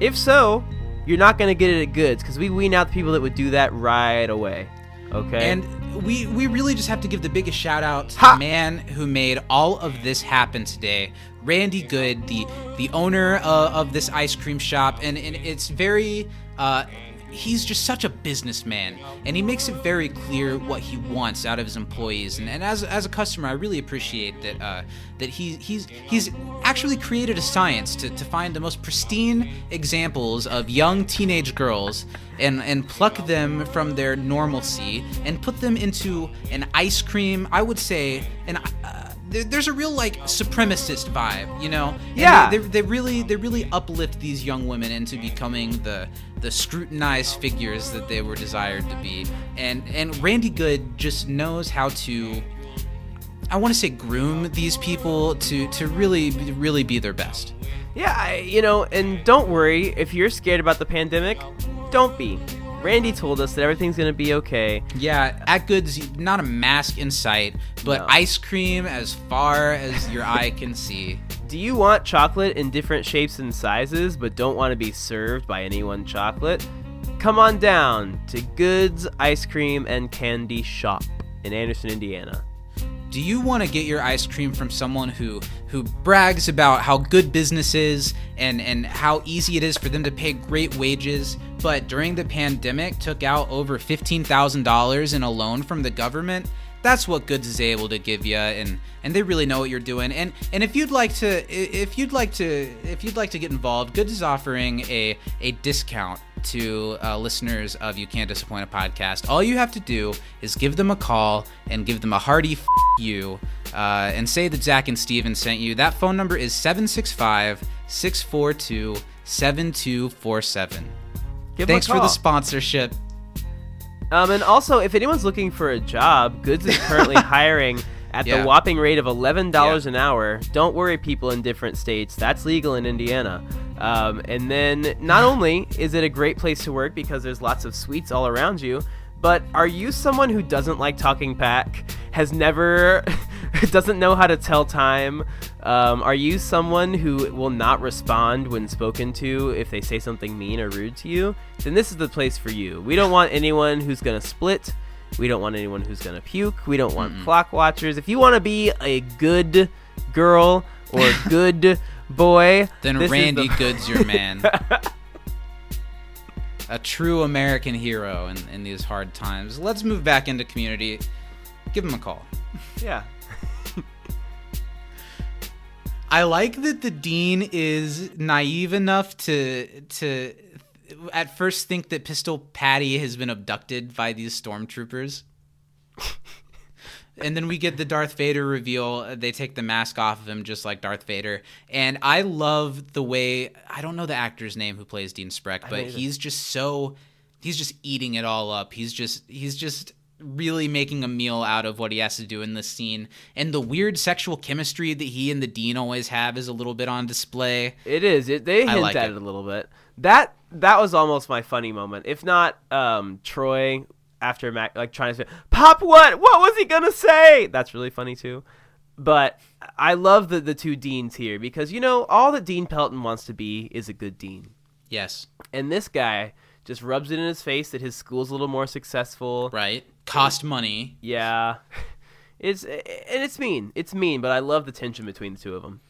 If so, you're not going to get it at Goods because we wean out the people that would do that right away. Okay? And we we really just have to give the biggest shout out to Ha! the man who made all of this happen today, Randy Good, the the owner uh, of this ice cream shop, and, and it's very. Uh, He's just such a businessman, and he makes it very clear what he wants out of his employees. And, and as, as a customer, I really appreciate that uh, that he, he's he's actually created a science to, to find the most pristine examples of young teenage girls and and pluck them from their normalcy and put them into an ice cream. I would say an. Uh, there's a real like supremacist vibe, you know. And Yeah. They, they, they really they really uplift these young women into becoming the the scrutinized figures that they were desired to be. And and Randy Good just knows how to. I want to say groom these people to to really really be their best. yeah, I, you know, and don't worry if you're scared about the pandemic, don't be. Randy told us that everything's to be okay. Yeah, at Goods, not a mask in sight, but No. ice cream as far as your eye can see. Do you want chocolate in different shapes and sizes but don't want to be served by any one chocolate? Come on down to Goods Ice Cream and Candy Shop in Anderson, Indiana. Do you want to get your ice cream from someone who who brags about how good business is and and how easy it is for them to pay great wages, but during the pandemic took out over $15,000 in a loan from the government? That's what Goods is able to give you and and they really know what you're doing. And and if you'd like to if you'd like to if you'd like to get involved, Goods is offering a a discount to uh, listeners of You Can't Disappoint a Podcast. All you have to do is give them a call and give them a hearty f- you uh, and say that Zach and Steven sent you. That phone number is 765 642 7247. Give 'em Thanks for the sponsorship. Um, and also, if anyone's looking for a job, Goods is currently hiring at Yeah. the whopping rate of eleven dollars Yeah. an hour. Don't worry, people in different states. That's legal in Indiana. Um, and then, not only is it a great place to work because there's lots of sweets all around you, but are you someone who doesn't like talking back? Has never, doesn't know how to tell time? Um, are you someone who will not respond when spoken to if they say something mean or rude to you? Then this is the place for you. We don't want anyone who's gonna split. We don't want anyone who's gonna puke. We don't want clock watchers. If you want to be a good girl or good boy, Then this is Randy the- Good's your man. a true American hero in, in these hard times. Let's move back into community. Give him a call. yeah. I like that the dean is naive enough to to at first think that Pistol Patty has been abducted by these stormtroopers. and then we get the Darth Vader reveal. They take the mask off of him just like Darth Vader. And I love the way I don't know the actor's name who plays Dean Spreck, but he's just so he's just eating it all up. He's just he's just really making a meal out of what he has to do in this scene. And the weird sexual chemistry that he and the dean always have is a little bit on display. It is. It, they hint like at it. it. a little bit. That that was almost my funny moment. If not, um, Troy after Mac like trying to say, "Pop, what? What was he gonna say?" That's really funny too. But I love the the two deans here because you know all that Dean Pelton wants to be is a good dean, Yes. and this guy just rubs it in his face that his school's a little more successful. Right. Cost money. Yeah, it's and it's mean. It's mean, but I love the tension between the two of them.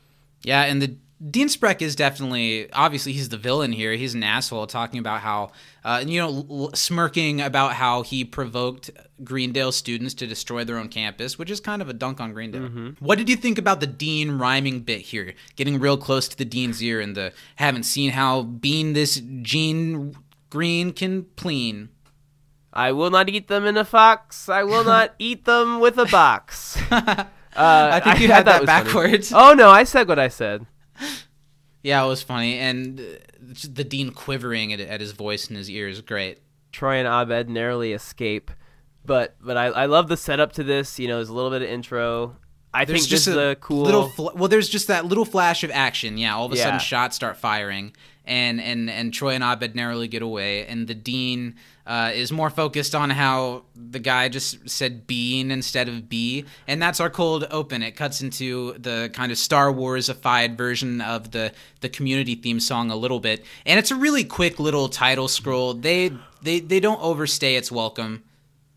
Yeah, and the Dean Spreck is definitely obviously he's the villain here. He's an asshole talking about how uh, you know l- smirking about how he provoked Greendale students to destroy their own campus, which is kind of a dunk on Greendale. What did you think about the Dean rhyming bit here? Getting real close to the Dean's ear and the haven't seen how being this Gene Green can pleen. I will not eat them in a fox. I will not eat them with a box. Uh, I think you had that funny. backwards. Oh no, I said what I said. Yeah, it was funny, and uh, the Dean quivering at, at his voice and his ears, is great. Troy and Abed narrowly escape, but but I, I love the setup to this. You know, there's a little bit of intro. I There's think just this is a a cool. little. Fl- well, there's just that little flash of action. Yeah, all of a Yeah. sudden shots start firing, and and and Troy and Abed narrowly get away, and the dean uh, is more focused on how the guy just said being instead of be, and that's our cold open. It cuts into the kind of Star Warsified version of the the community theme song a little bit, and it's a really quick little title scroll. They they they don't overstay its welcome.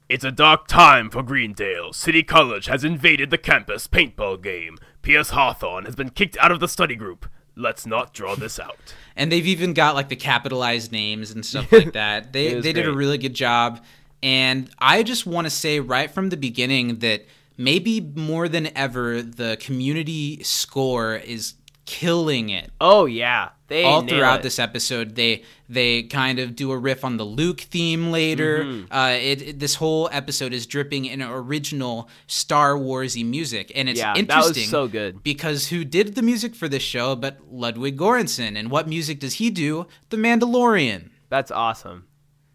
It's a dark time for Greendale. City College has invaded the campus paintball game. Pierce Hawthorne has been kicked out of the study group. Let's not draw this out. and they've even got like the capitalized names and stuff like that. They they did a really good job, and I just want to say right from the beginning that maybe more than ever the community score is killing it. oh yeah, they All throughout it. this episode, they they kind of do a riff on the Luke theme later. Mm-hmm. Uh, it, it- this whole episode is dripping in original Star Warsy music, and it's Yeah, that interesting. was so good. because who did the music for this show but Ludwig Göransson, and what music does he do? The Mandalorian. That's awesome.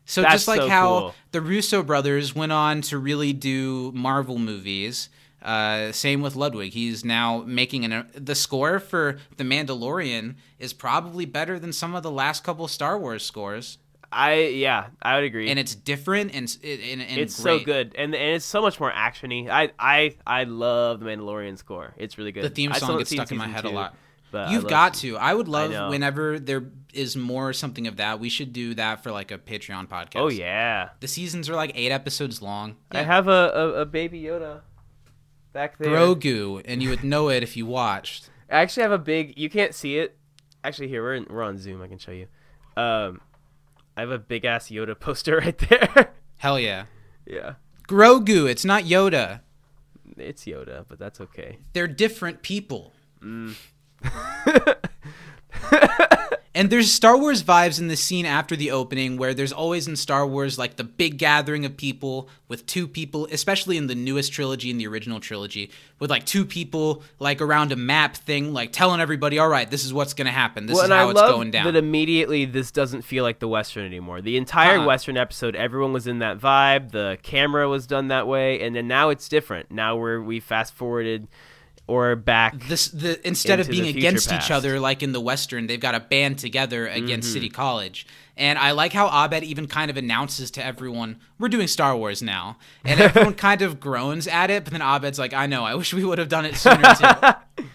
So That's just like so how cool. the Russo brothers went on to really do Marvel movies, uh, same with Ludwig. He's now making an the score for The Mandalorian is probably better than some of the last couple Star Wars scores, I yeah, I would agree. and it's different and and, and it's great. so good, and and it's so much more actiony. I I I love the Mandalorian score. It's really good. The theme song gets stuck in my head a lot. but You've got season- to. I would love know. whenever there is more something of that. We should do that for like a Patreon podcast. Oh yeah, The seasons are like eight episodes long. I have a, a, a baby Yoda back there. Grogu, and you would know it if you watched. I actually have a big. You can't see it. Actually, here we're in, we're on Zoom. I can show you. Um, I have a big ass Yoda poster right there. Hell yeah. yeah, Grogu, it's not Yoda. it's Yoda, but that's okay. They're different people. Mm. and there's Star Wars vibes in the scene after the opening where there's always in Star Wars like the big gathering of people with two people, especially in the newest trilogy and the original trilogy, with like two people like around a map thing, like telling everybody, all right, this is what's going to happen. This well, is how I it's going down. that immediately this doesn't feel like the Western anymore. The entire Uh-uh. Western episode, everyone was in that vibe. The camera was done that way, and then now it's different. Now we're we fast forwarded or back. this the instead of being against past. each other like in the western they've got to band together against Mm-hmm. city college and i like how abed even kind of announces to everyone we're doing star wars now and everyone kind of groans at it but then abed's like i know i wish we would have done it sooner too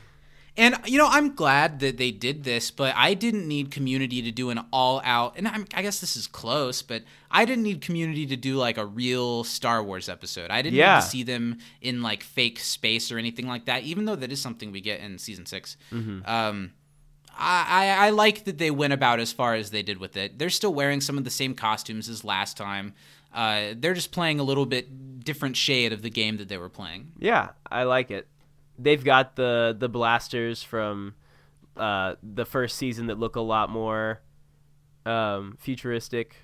and you know i'm glad that they did this but i didn't need community to do an all out and I'm, i guess this is close but i didn't need community to do like a real star wars episode i didn't Yeah. need to see them in like fake space or anything like that even though that is something we get in season 6 um I, I, I like that they went about as far as they did with it. They're still wearing some of the same costumes as last time. Uh, they're just playing a little bit different shade of the game that they were playing. Yeah, I like it. They've got the the blasters from uh, the first season that look a lot more um, futuristic.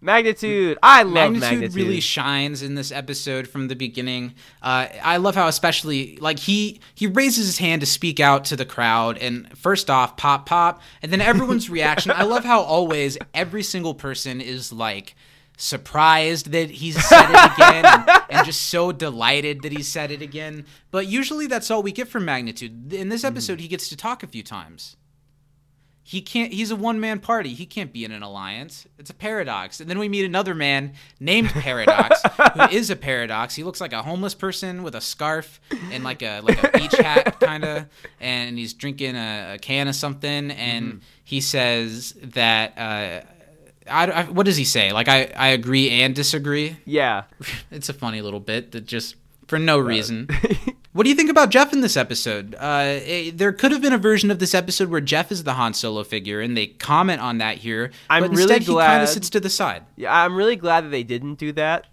Magnitude. I love Magnitude, magnitude. really shines in this episode from the beginning. Uh, I love how especially like he he raises his hand to speak out to the crowd, and first off, pop pop, and then everyone's reaction. I love how always every single person is like surprised that he's said it again and, and just so delighted that he said it again. But usually that's all we get from Magnitude. In this episode, he gets to talk a few times. he can't he's a one man party. He can't be in an alliance. It's a paradox. And then we meet another man named paradox who is a paradox. He looks like a homeless person with a scarf and like a like a beach hat kind of and he's drinking a, a can of something. And he says that uh I, I- what does he say like I, I agree and disagree Yeah. it's a funny little bit that just for no reason. what do you think about Jeff in this episode? Uh, eh, there could have been a version of this episode where Jeff is the Han Solo figure, and they comment on that here. I'm but really instead he kind of sits to the side. Yeah, I'm really glad that they didn't do that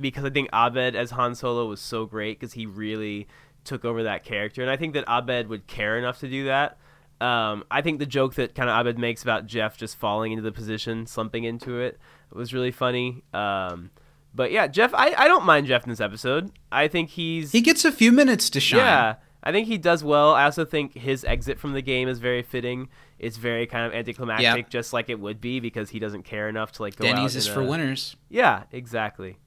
because I think Abed as Han Solo was so great because he really took over that character, and I think that Abed would care enough to do that. Um, I think the joke that kind of Abed makes about Jeff just falling into the position, slumping into it, was really funny. Um, but yeah, Jeff, I, I don't mind Jeff in this episode. I think he's He gets a few minutes to shine. yeah, I think he does well. I also think his exit from the game is very fitting. It's very kind of anticlimactic, just like it would be because he doesn't care enough to like go Denny's is in for a- winners. Yeah, exactly.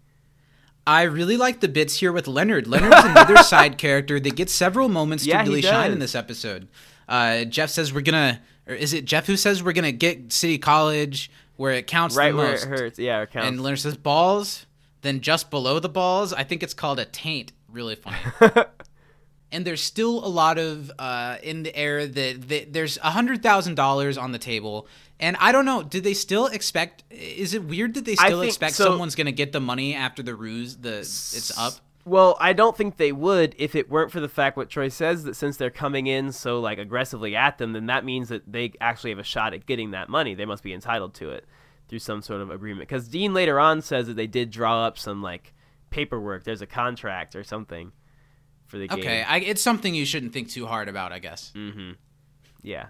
I really like the bits here with Leonard. Leonard's another side character that gets several moments Yeah, to really shine in this episode. Uh, Jeff says we're gonna, or is it Jeff who says we're gonna get City College where it counts right the where most? it hurts. Yeah, it counts. And Leonard says balls. Then just below the balls, I think it's called a taint. Really funny. and there's still a lot of uh, in the air that, that there's a hundred thousand dollars on the table. And I don't know. Did they still expect? Is it weird that they still expect so- someone's gonna get the money after the ruse? The it's up. Well, I don't think they would if it weren't for the fact what Troy says that since they're coming in so like aggressively at them, then that means that they actually have a shot at getting that money. They must be entitled to it through some sort of agreement. Because Dean later on says that they did draw up some like paperwork. There's a contract or something for the game. Okay, it's something you shouldn't think too hard about, I guess. Mm-hmm. yeah.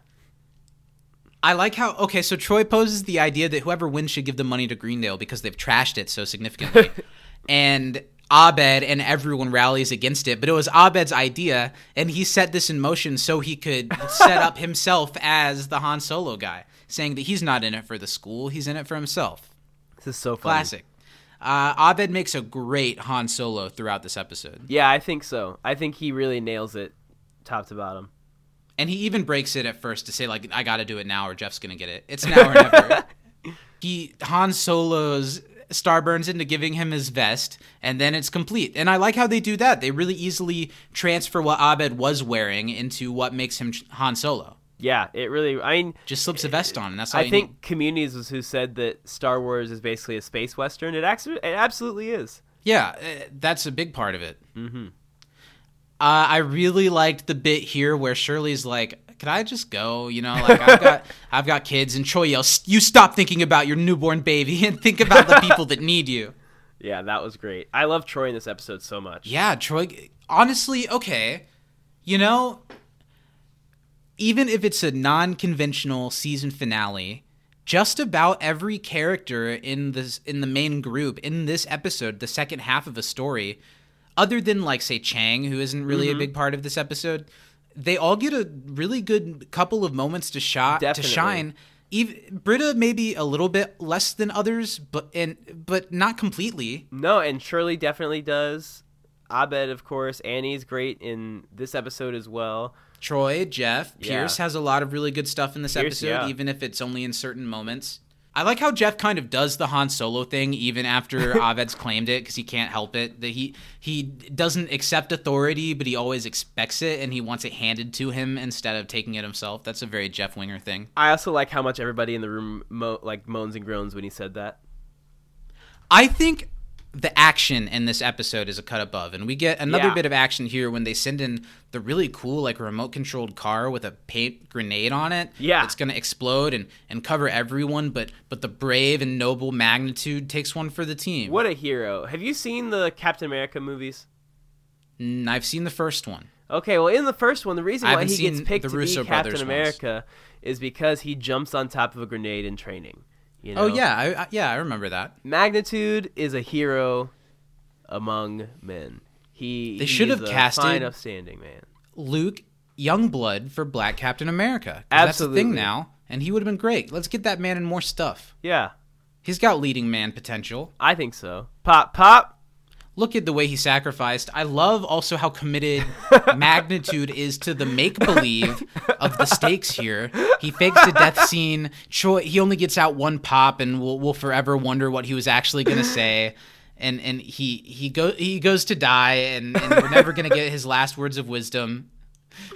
I like how okay, so Troy poses the idea that whoever wins should give the money to Greendale because they've trashed it so significantly. and Abed and everyone rallies against it, but it was Abed's idea and he set this in motion so he could set up himself as the Han Solo guy, saying that he's not in it for the school, he's in it for himself. This is so funny. Classic. Uh, Abed makes a great Han Solo throughout this episode. Yeah, I think so. I think he really nails it top to bottom. And he even breaks it at first to say like I got to do it now or Jeff's going to get it. It's now or never. he Han Solo's Starburns into giving him his vest and then it's complete. And I like how they do that. They really easily transfer what Abed was wearing into what makes him Han Solo. Yeah, it really. I mean, Just slips a vest on and that's all I think need. Communities was who said that Star Wars is basically a space western. It actually, it absolutely is. Yeah, uh, that's a big part of it. Mm-hmm. Uh, I really liked the bit here where Shirley's like, "Could I just go?" You know, like I've got I've got kids, and Troy yells, "You stop thinking about your newborn baby and think about the people that need you." Yeah, that was great. I love Troy in this episode so much. Yeah, Troy. Honestly, okay, you know, even if it's a non-conventional season finale, just about every character in this in the main group in this episode, the second half of a story, other than like say Chang, who isn't really a mm-hmm. big part of this episode, they all get a really good couple of moments to shot to shine. Even Britta maybe a little bit less than others, but and but not completely. No, and Shirley definitely does. Abed, of course. Annie's great in this episode as well. Troy, Jeff, Yeah. Pierce has a lot of really good stuff in this Pierce, episode, yeah. even if it's only in certain moments. I like how Jeff kind of does the Han Solo thing even after Abed's claimed it because he can't help it. That he he doesn't accept authority, but he always expects it and he wants it handed to him instead of taking it himself. That's a very Jeff Winger thing. I also like how much everybody in the room mo- like moans and groans when he said that. I think the action in this episode is a cut above, and we get another Yeah. bit of action here when they send in the really cool, like remote controlled car with a paint grenade on it. Yeah. it's gonna explode and and cover everyone, but but the brave and noble magnitude takes one for the team. What a hero! Have you seen the Captain America movies? Mm, I've seen the first one. Okay, well, in the first one, the reason why he gets picked the to be Captain brothers ones. America is because he jumps on top of a grenade in training. You oh, know? Oh yeah, I, I, yeah, I remember that. Magnitude is a hero among men. He They he should have a casted- fine, upstanding man. Luke Youngblood for Black Captain America. 'cause That's the Absolutely. thing now, and he would have been great. Let's get that man in more stuff. Yeah, He's got leading man potential. I think so. Pop, pop. Look at the way he sacrificed. I love also how committed Magnitude is to the make believe of the stakes here. He fakes a death scene. Troy, he only gets out one pop, and we'll, we'll forever wonder what he was actually going to say. And and he he go he goes to die, and, and we're never going to get his last words of wisdom.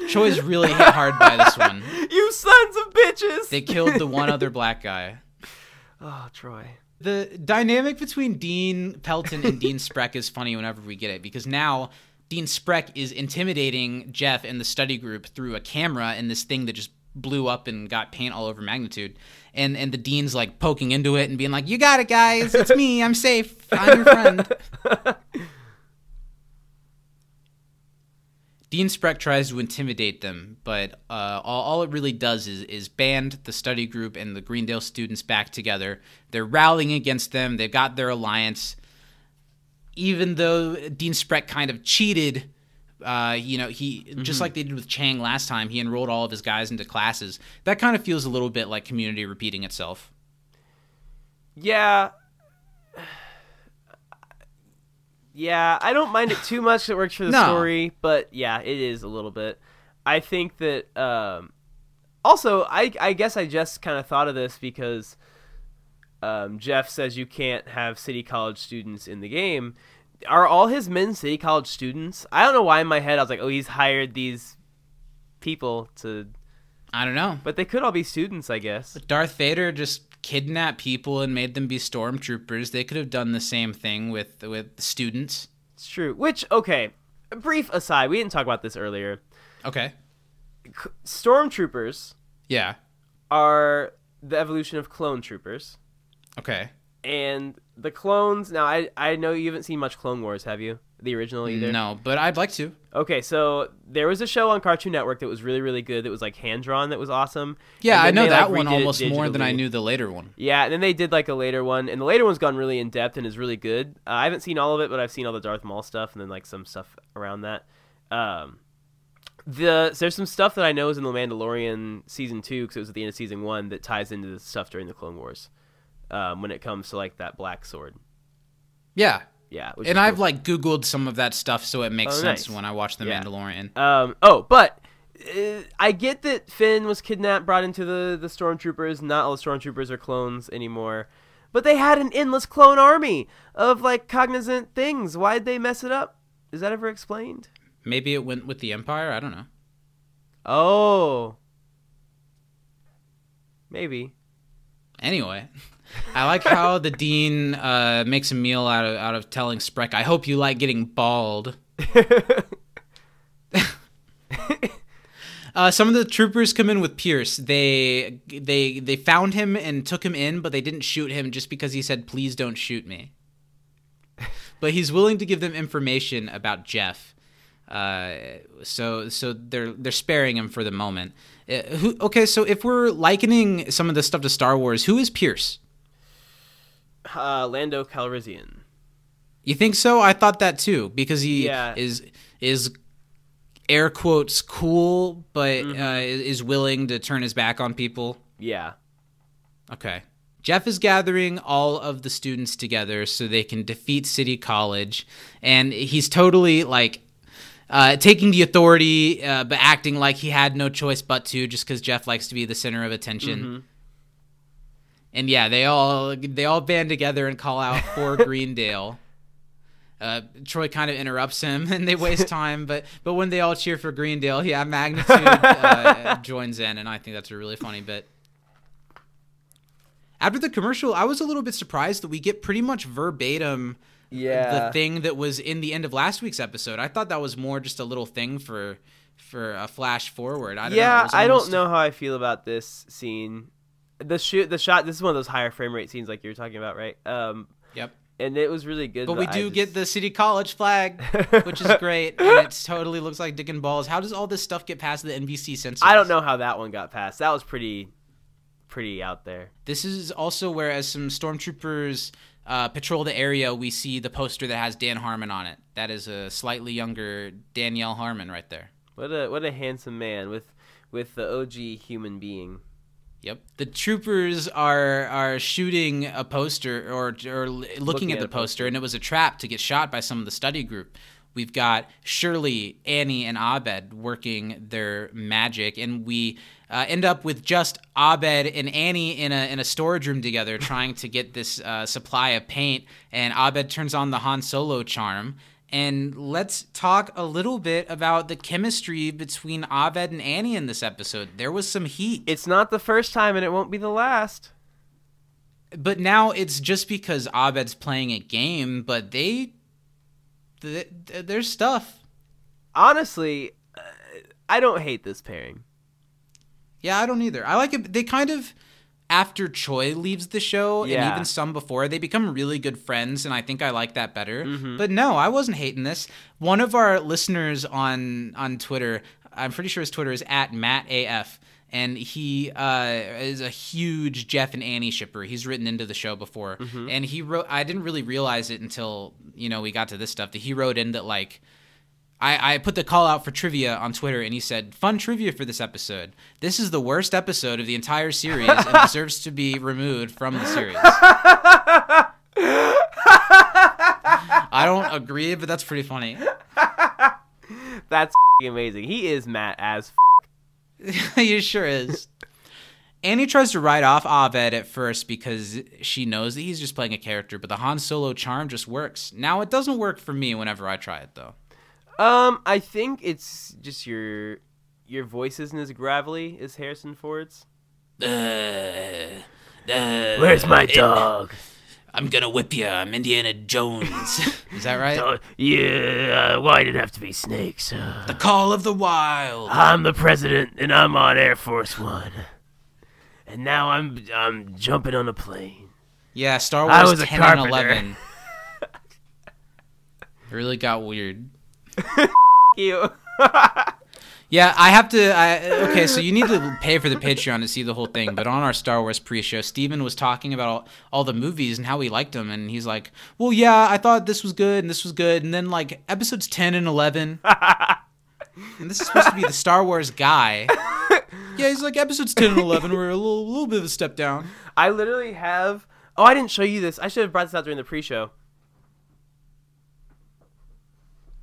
Troy's really hit hard by this one. You sons of bitches! They killed the one other black guy. oh, Troy. The dynamic between Dean Pelton and Dean Spreck is funny whenever we get it because now Dean Spreck is intimidating Jeff and the study group through a camera and this thing that just blew up and got paint all over magnitude. And and the dean's like poking into it and being like, "You got it, guys. It's me. I'm safe. I'm your friend." Dean Spreck tries to intimidate them, but uh, all, all it really does is, is band the study group and the Greendale students back together. They're rallying against them. They've got their alliance. Even though Dean Spreck kind of cheated, uh, you know, he just like they did with Chang last time, he enrolled all of his guys into classes. That kind of feels a little bit like community repeating itself. Yeah. Yeah, I don't mind it too much. It works for the No. story, but yeah, it is a little bit. I think that um, also, I I guess I just kind of thought of this because um, Jeff says you can't have city college students in the game. Are all his men city college students? I don't know why in my head I was like, oh, he's hired these people to, I don't know. but they could all be students, I guess. Darth Vader just kidnapped people and made them be stormtroopers. They could have done the same thing with with students. It's true. Which okay, a brief aside, we didn't talk about this earlier. Okay. Stormtroopers Yeah. are the evolution of clone troopers, Okay. and the clones. Now, I I know you haven't seen much Clone Wars, have you? The original either. No, but I'd like to. Okay, so there was a show on Cartoon Network that was really really good. That was like hand drawn. That was awesome. Yeah, I know they, that like, one almost more than I knew the later one. Yeah, and then they did like a later one, and the later one's gone really in depth and is really good. Uh, I haven't seen all of it, but I've seen all the Darth Maul stuff and then like some stuff around that. Um, the so there's some stuff that I know is in the Mandalorian season two because it was at the end of season one that ties into the stuff during the Clone Wars. Um, when it comes to like that black sword, Yeah. Yeah, which And I've cool. like Googled some of that stuff, so it makes Oh, sense nice. when I watch The Yeah. Mandalorian. Um, oh, but uh, I get that Finn was kidnapped, brought into the the stormtroopers. Not all the stormtroopers are clones anymore, but they had an endless clone army of like cognizant things. Why'd they mess it up? Is that ever explained? Maybe it went with the Empire. I don't know. Oh, maybe. Anyway, I like how the dean uh, makes a meal out of out of telling Spreck, "I hope you like getting bald." Uh, some of the troopers come in with Pierce. They they they found him and took him in, but they didn't shoot him just because he said, "Please don't shoot me." But he's willing to give them information about Jeff. Uh, so so they're they're sparing him for the moment. Uh, who, okay, so if we're likening some of this stuff to Star Wars, who is Pierce? Uh, Lando Calrissian. You think so? I thought that too because he Yeah. is is air quotes cool, but uh, is willing to turn his back on people. Yeah. Okay. Jeff is gathering all of the students together so they can defeat City College, and he's totally like uh, taking the authority, uh, but acting like he had no choice but to, just because Jeff likes to be the center of attention. And yeah, they all they all band together and call out for Greendale. Uh, Troy kind of interrupts him, and they waste time. But but when they all cheer for Greendale, yeah, Magnitude uh, joins in, and I think that's a really funny bit. After the commercial, I was a little bit surprised that we get pretty much verbatim Yeah. the thing that was in the end of last week's episode. I thought that was more just a little thing for for a flash forward. I don't know. Yeah, was I don't know how I feel about this scene. The shoot, the shot. This is one of those higher frame rate scenes, like you were talking about, right? Um, Yep. and it was really good. But we do just- get the city college flag, which is great, and it totally looks like dick and balls. How does all this stuff get past the NBC censors? I don't know how that one got passed. That was pretty, pretty out there. This is also where, as some stormtroopers uh, patrol the area, we see the poster that has Dan Harmon on it. That is a slightly younger Danielle Harmon right there. What a what a handsome man with with the OG human being. Yep. The troopers are are shooting a poster or or looking, at, at the poster, and it was a trap to get shot by some of the study group. We've got Shirley, Annie, and Abed working their magic, and we uh, end up with just Abed and Annie in a in a storage room together, trying to get this uh, supply of paint. And Abed turns on the Han Solo charm. And let's talk a little bit about the chemistry between Abed and Annie in this episode. There was some heat. It's not the first time, and it won't be the last. but now it's just because Abed's playing a game, but they, th- th- there's stuff. Honestly, uh, I don't hate this pairing. Yeah, I don't either. I like it. They kind of, after Troy leaves the show, and even some before, they become really good friends, and I think I like that better. Mm-hmm. But no, I wasn't hating this. One of our listeners on on Twitter, I'm pretty sure his Twitter is at Matt AF. And he uh, is a huge Jeff and Annie shipper. He's written into the show before, Mm-hmm. and he wrote. I didn't really realize it until you know we got to this stuff. That he wrote in that like I, I put the call out for trivia on Twitter, and he said, "Fun trivia for this episode. This is the worst episode of the entire series, and deserves to be removed from the series." I don't agree, but that's pretty funny. That's amazing. He is Matt AF. he sure is. Annie tries to write off Abed at first because she knows that he's just playing a character, but the Han Solo charm just works. Now it doesn't work for me whenever I try it though. Um, I think it's just your your voice isn't as gravelly as Harrison Ford's. Where's my dog? I'm gonna whip you. I'm Indiana Jones. Is that right? Uh, yeah, uh, why did it have to be snakes? Uh, The Call of the Wild. I'm the president, and I'm on Air Force One. And now I'm I'm jumping on a plane. Yeah, Star I Wars was a 10 and 11. it really got weird. You. Yeah, I have to. I, okay, so you need to pay for the Patreon to see the whole thing. But on our Star Wars pre-show, Steven was talking about all, all the movies and how he liked them, and he's like, "Well, yeah, I thought this was good and this was good, and then like episodes ten and eleven, and this is supposed to be the Star Wars guy. Yeah, he's like episodes ten and eleven were a little, little bit of a step down. I literally have. Oh, I didn't show you this. I should have brought this out during the pre-show.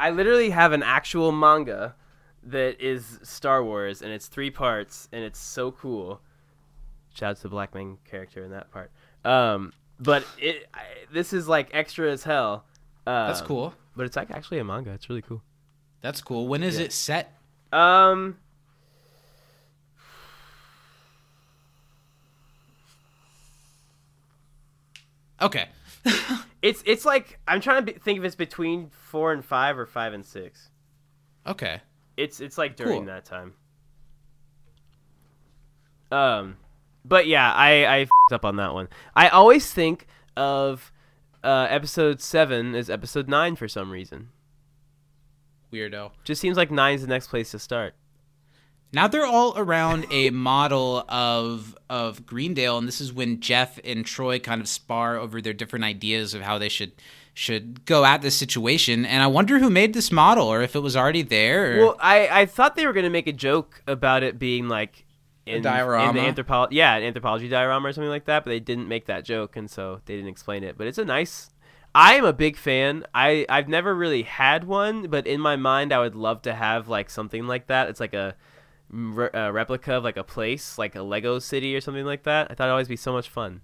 I literally have an actual manga that is Star Wars, and it's three parts, and it's so cool. Shout out to the Black Man character in that part. Um, but it I, this is like extra as hell. Um, That's cool. But it's like actually a manga. It's really cool. That's cool. When is it set? Um, Okay. it's it's like I'm trying to be, think if it's between four and five or five and six. Okay. It's it's like during Cool. that time. Um, but yeah, I I fed up on that one. I always think of uh, episode seven as episode nine for some reason. Weirdo. Just seems like nine's the next place to start. Now they're all around a model of of Greendale, and this is when Jeff and Troy kind of spar over their different ideas of how they should should go at this situation. And I wonder who made this model, or if it was already there. Or... Well, I I thought they were gonna make a joke about it being like. In, in diorama? the anthropology, yeah, an anthropology diorama or something like that, but they didn't make that joke, and so they didn't explain it. But it's a nice. I am a big fan. I I've never really had one, but in my mind, I would love to have like something like that. It's like a, re- a replica of like a place, like a Lego city or something like that. I thought it'd always be so much fun.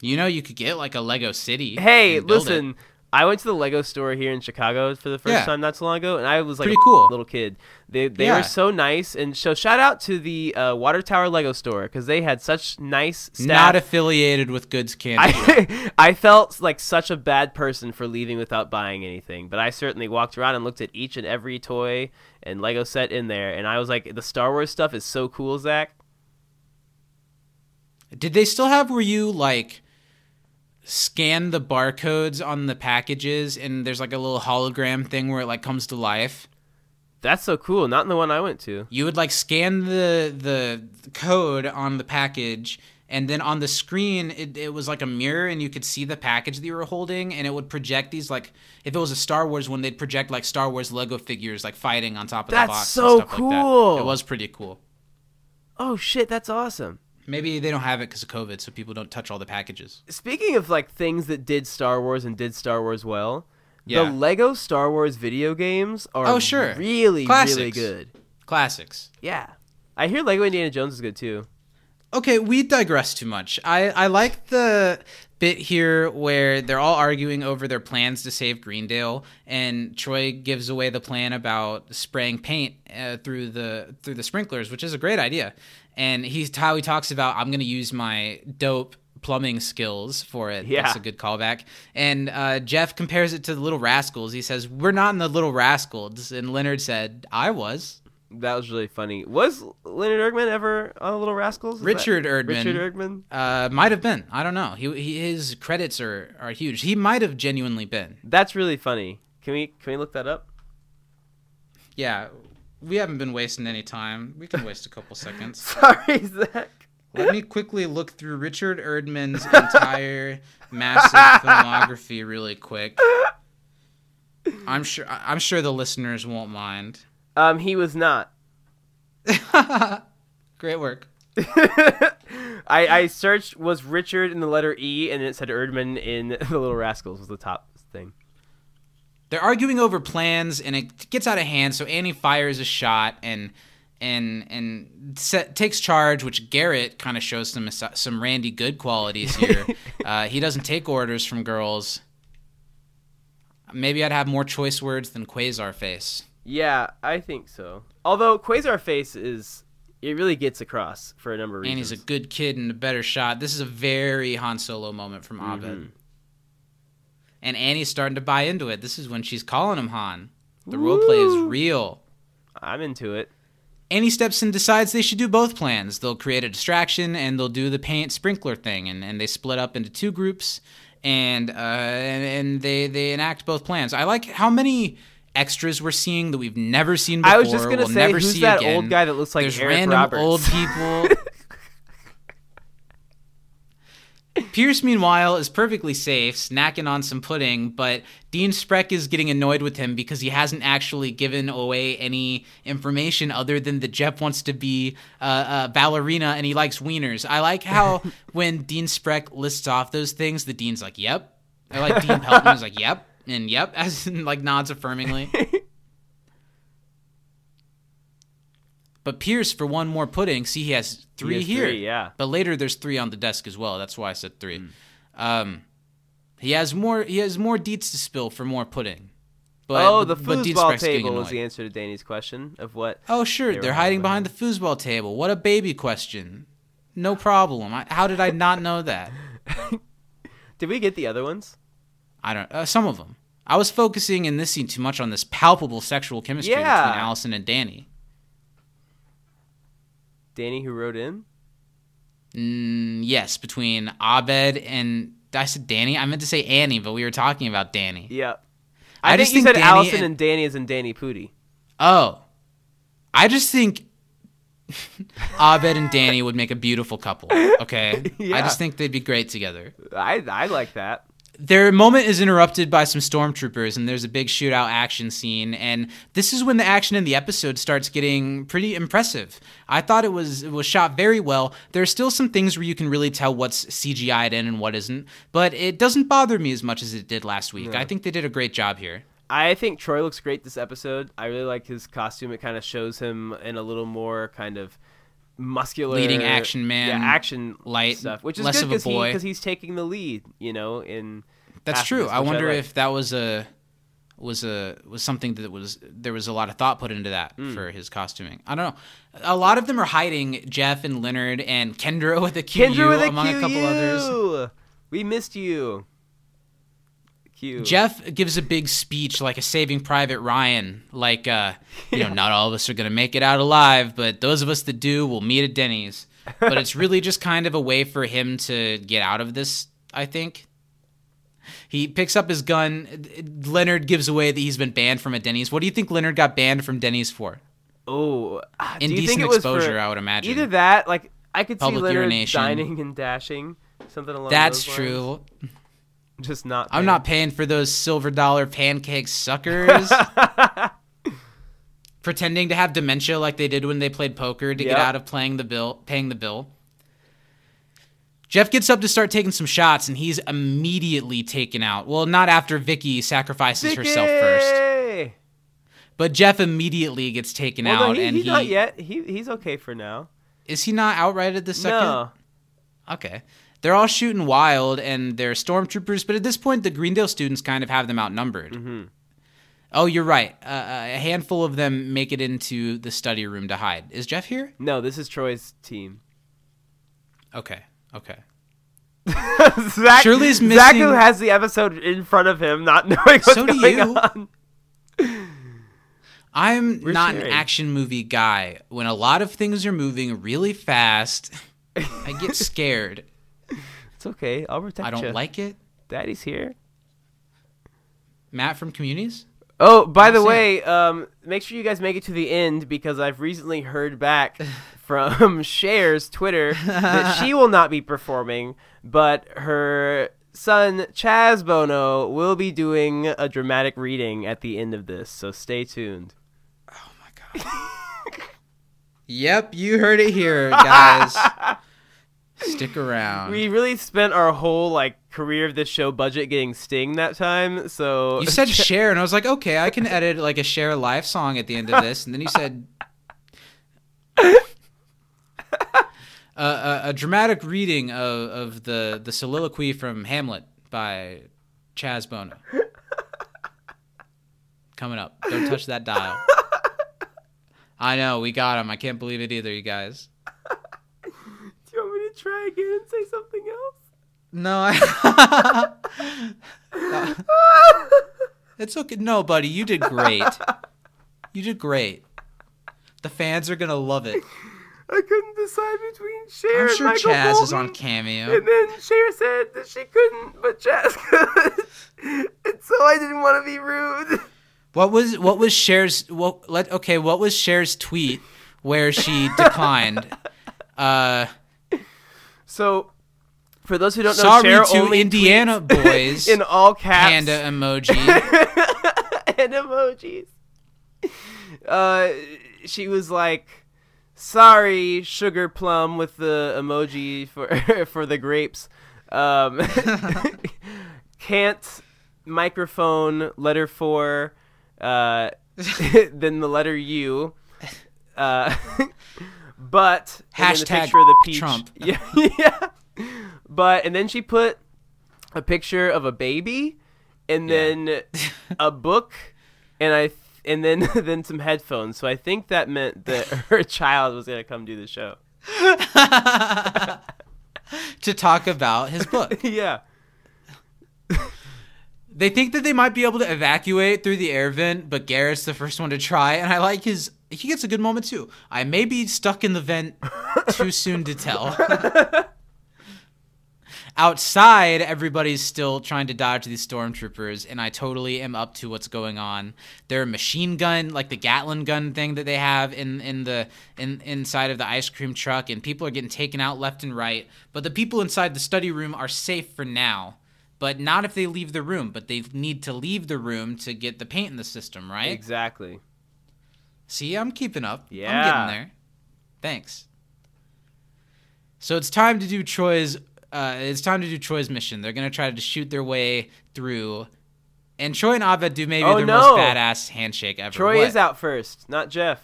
you know, you could get like a Lego city. Hey, listen, it. I went to the Lego store here in Chicago for the first Yeah. time not so long ago, and I was like Pretty a cool. little kid. They they Yeah. were so nice, and so shout out to the uh, Water Tower Lego store because they had such nice staff. Not affiliated with Good's Candy. I I felt like such a bad person for leaving without buying anything, but I certainly walked around and looked at each and every toy and Lego set in there, and I was like, the Star Wars stuff is so cool, Zach. Did they still have Were you like scan the barcodes on the packages and there's like a little hologram thing where it like comes to life? That's so cool. Not in the one I went to. You would like scan the the code on the package and then on the screen it, it was like a mirror and you could see the package that you were holding and it would project these like if it was a Star Wars one they'd project like Star Wars Lego figures like fighting on top of That's the box so like cool. that. It was pretty cool. Oh shit, that's awesome. Maybe they don't have it because of COVID, so people don't touch all the packages. Speaking of like things that did Star Wars and did Star Wars well, Yeah. the Lego Star Wars video games are Oh, sure. really really good. Classics. Yeah. I hear Lego Indiana Jones is good too. Okay, we digress too much. I, I like the bit here where they're all arguing over their plans to save Greendale, and Troy gives away the plan about spraying paint uh, through the through the sprinklers, which is a great idea. And he's how he talks about I'm going to use my dope plumbing skills for it. Yeah. That's a good callback. And uh, Jeff compares it to the Little Rascals. He says, "We're not in the Little Rascals," and Leonard said, "I was." That was really funny. Was Leonard Erdman ever on the Little Rascals? Is that- Richard Erdman. Richard Erdman. Uh, might have been. I don't know. He, he his credits are are huge. He might have genuinely been. That's really funny. Can we can we look that up? Yeah, we haven't been wasting any time. We can waste a couple seconds. Sorry, Zach. Let me quickly look through Richard Erdman's entire massive filmography really quick. I'm sure I'm sure the listeners won't mind. Um, he was not. Great work. I, I searched was Richard in the letter E, and it said Erdman in the Little Rascals was the top thing. They're arguing over plans, and it gets out of hand. So Annie fires a shot and and and set, takes charge, which Garrett kind of shows some some Randy Good qualities here. uh, he doesn't take orders from girls. Maybe I'd have more choice words than Quasar Face. Yeah, I think so. Although Quasar Face is, it really gets across for a number of And he's reasons. a good kid and a better shot. This is a very Han Solo moment from Abed. And Annie's starting to buy into it. This is when she's calling him Han. The roleplay is real. I'm into it. Annie steps in and decides they should do both plans. They'll create a distraction and they'll do the paint sprinkler thing. And, and they split up into two groups and uh, and, and they, they enact both plans. I like how many extras we're seeing that we've never seen before. I was just gonna we'll say, who's that again. old guy that looks like There's Eric random Roberts? old people. Pierce, meanwhile, is perfectly safe, snacking on some pudding, but Dean Spreck is getting annoyed with him because he hasn't actually given away any information other than that Jeff wants to be uh, a ballerina and he likes wieners. I like how when Dean Spreck lists off those things, the Dean's like, yep. I like Dean Pelton is like, yep, and yep, as in, like nods affirmingly. But Pierce, for one more pudding, see, he has three has here. three, yeah. But later, there's three on the desk as well. That's why I said three. Um, he has more. He has more deets to spill for more pudding. But, oh, the foosball table was the answer to Danny's question of what. Oh, sure. They They're hiding hiding behind the foosball table. What a baby question. No problem. I, how did I not know that? Did we get the other ones? I don't. Uh, some of them. I was focusing in this scene too much on this palpable sexual chemistry Yeah. between Alison and Danny. Danny, who wrote in. Mm, yes, between Abed and I said Danny. I meant to say Annie, but we were talking about Danny. Yep. I I, think just you think said Danny Alison and- and Danny is in Danny Pudi. Oh, I just think Abed and Danny would make a beautiful couple. Okay, I just think they'd be great together. I I like that. Their moment is interrupted by some stormtroopers, and there's a big shootout action scene. And this is when the action in the episode starts getting pretty impressive. I thought it was it was shot very well. There's still some things where you can really tell what's CGI'd in and what isn't, but it doesn't bother me as much as it did last week. I think they did a great job here. I think Troy looks great this episode. I really like his costume. It kind of shows him in a little more kind of muscular Leading action man, yeah, action light, stuff, which is less good of a because he, he's taking the lead. You know, in That's true. this, I wonder like. if that was a was a was something that was there was a lot of thought put into that Hmm. for his costuming. I don't know. A lot of them are hiding Jeff and Leonard and Kendra with a QU Kendra with a among a couple others. We missed you. Q. Jeff gives a big speech like a Saving Private Ryan, like uh, you know, not all of us are gonna make it out alive, but those of us that do will meet at Denny's. But it's really just kind of a way for him to get out of this. I think. He picks up his gun. Leonard gives away that he's been banned from a Denny's. What do you think Leonard got banned from Denny's for? Oh, ah, do you Indecent think it was exposure, for I would imagine. Either that, like I could see Leonard urination. dining and dashing, something along That's those lines. true. Just not. I'm not paying for those silver dollar pancake suckers. pretending to have dementia like they did when they played poker to get out of playing the bill, paying the bill. Jeff gets up to start taking some shots, and he's immediately taken out. Well, not after Vicky sacrifices herself first, but Jeff immediately gets taken Well, out, no, he, and he's he not yet. He he's okay for now. is he not outright at the second? No. Okay. They're all shooting wild and they're stormtroopers, but at this point, the Greendale students kind of have them outnumbered. Mm-hmm. Oh, you're right. Uh, a handful of them make it into the study room to hide. Is Jeff here? No, this is Troy's team. Okay. Okay. Zach, Shirley's Zach, missing- who has the episode in front of him, not knowing what's So do going you. on. I'm We're not sharing. an action movie guy. When a lot of things are moving really fast, I get scared. It's okay. I'll protect you. I don't you. like it. Daddy's here. Matt from Communities? Oh, by the way, um, make sure you guys make it to the end because I've recently heard back from Cher's Twitter that she will not be performing, but her son Chaz Bono will be doing a dramatic reading at the end of this. So stay tuned. Oh my god. yep, you heard it here, guys. Stick around. We really spent our whole like career of this show budget getting Sting that time. So You said Cher, and I was like, okay, I can edit like a Cher live song at the end of this. And then you said uh, a, a dramatic reading of, of the the soliloquy from Hamlet by Chaz Bono. Coming up. Don't touch that dial. I know we got him. I can't believe it either, you guys. Do you want me to try again and say something else? No, I. it's okay. No, buddy, you did great. You did great. The fans are gonna love it. I couldn't decide between Cher I'm and sure Michael Chaz is on Cameo. And then Cher said that she couldn't, but Chaz could. and so I didn't want to be rude. What was what was Cher's what let okay, what was Cher's tweet where she declined? Uh So, for those who don't know, sorry Cher to only Indiana boys. in all caps Panda emoji. and emojis. Uh, she was like, "Sorry, sugar plum," with the emoji for for the grapes. Um, can't microphone letter four. Uh, then the letter U. Uh, but and then the Hashtag picture of the peach. Trump. Yeah, yeah. But and then she put a picture of a baby, and then a book, and I th- and then then some headphones. So I think that meant that her child was gonna come do the show. to talk about his book. yeah. They think that they might be able to evacuate through the air vent, but Garrett's the first one to try, and I like his. He gets a good moment too. I may be stuck in the vent too soon to tell. Outside, everybody's still trying to dodge these stormtroopers, and I totally am up to what's going on. Their machine gun, like the Gatling gun thing that they have in in the in inside of the ice cream truck, and people are getting taken out left and right. But the people inside the study room are safe for now but not if they leave the room. But they need to leave the room to get the paint in the system, right? Exactly. See, I'm keeping up. I'm Yeah. getting there. Thanks. So it's time to do Troy's. Uh, it's time to do Troy's mission. They're gonna try to shoot their way through, and Troy and Abed do maybe Oh, their no. most badass handshake ever. Troy What? is out first, not Jeff.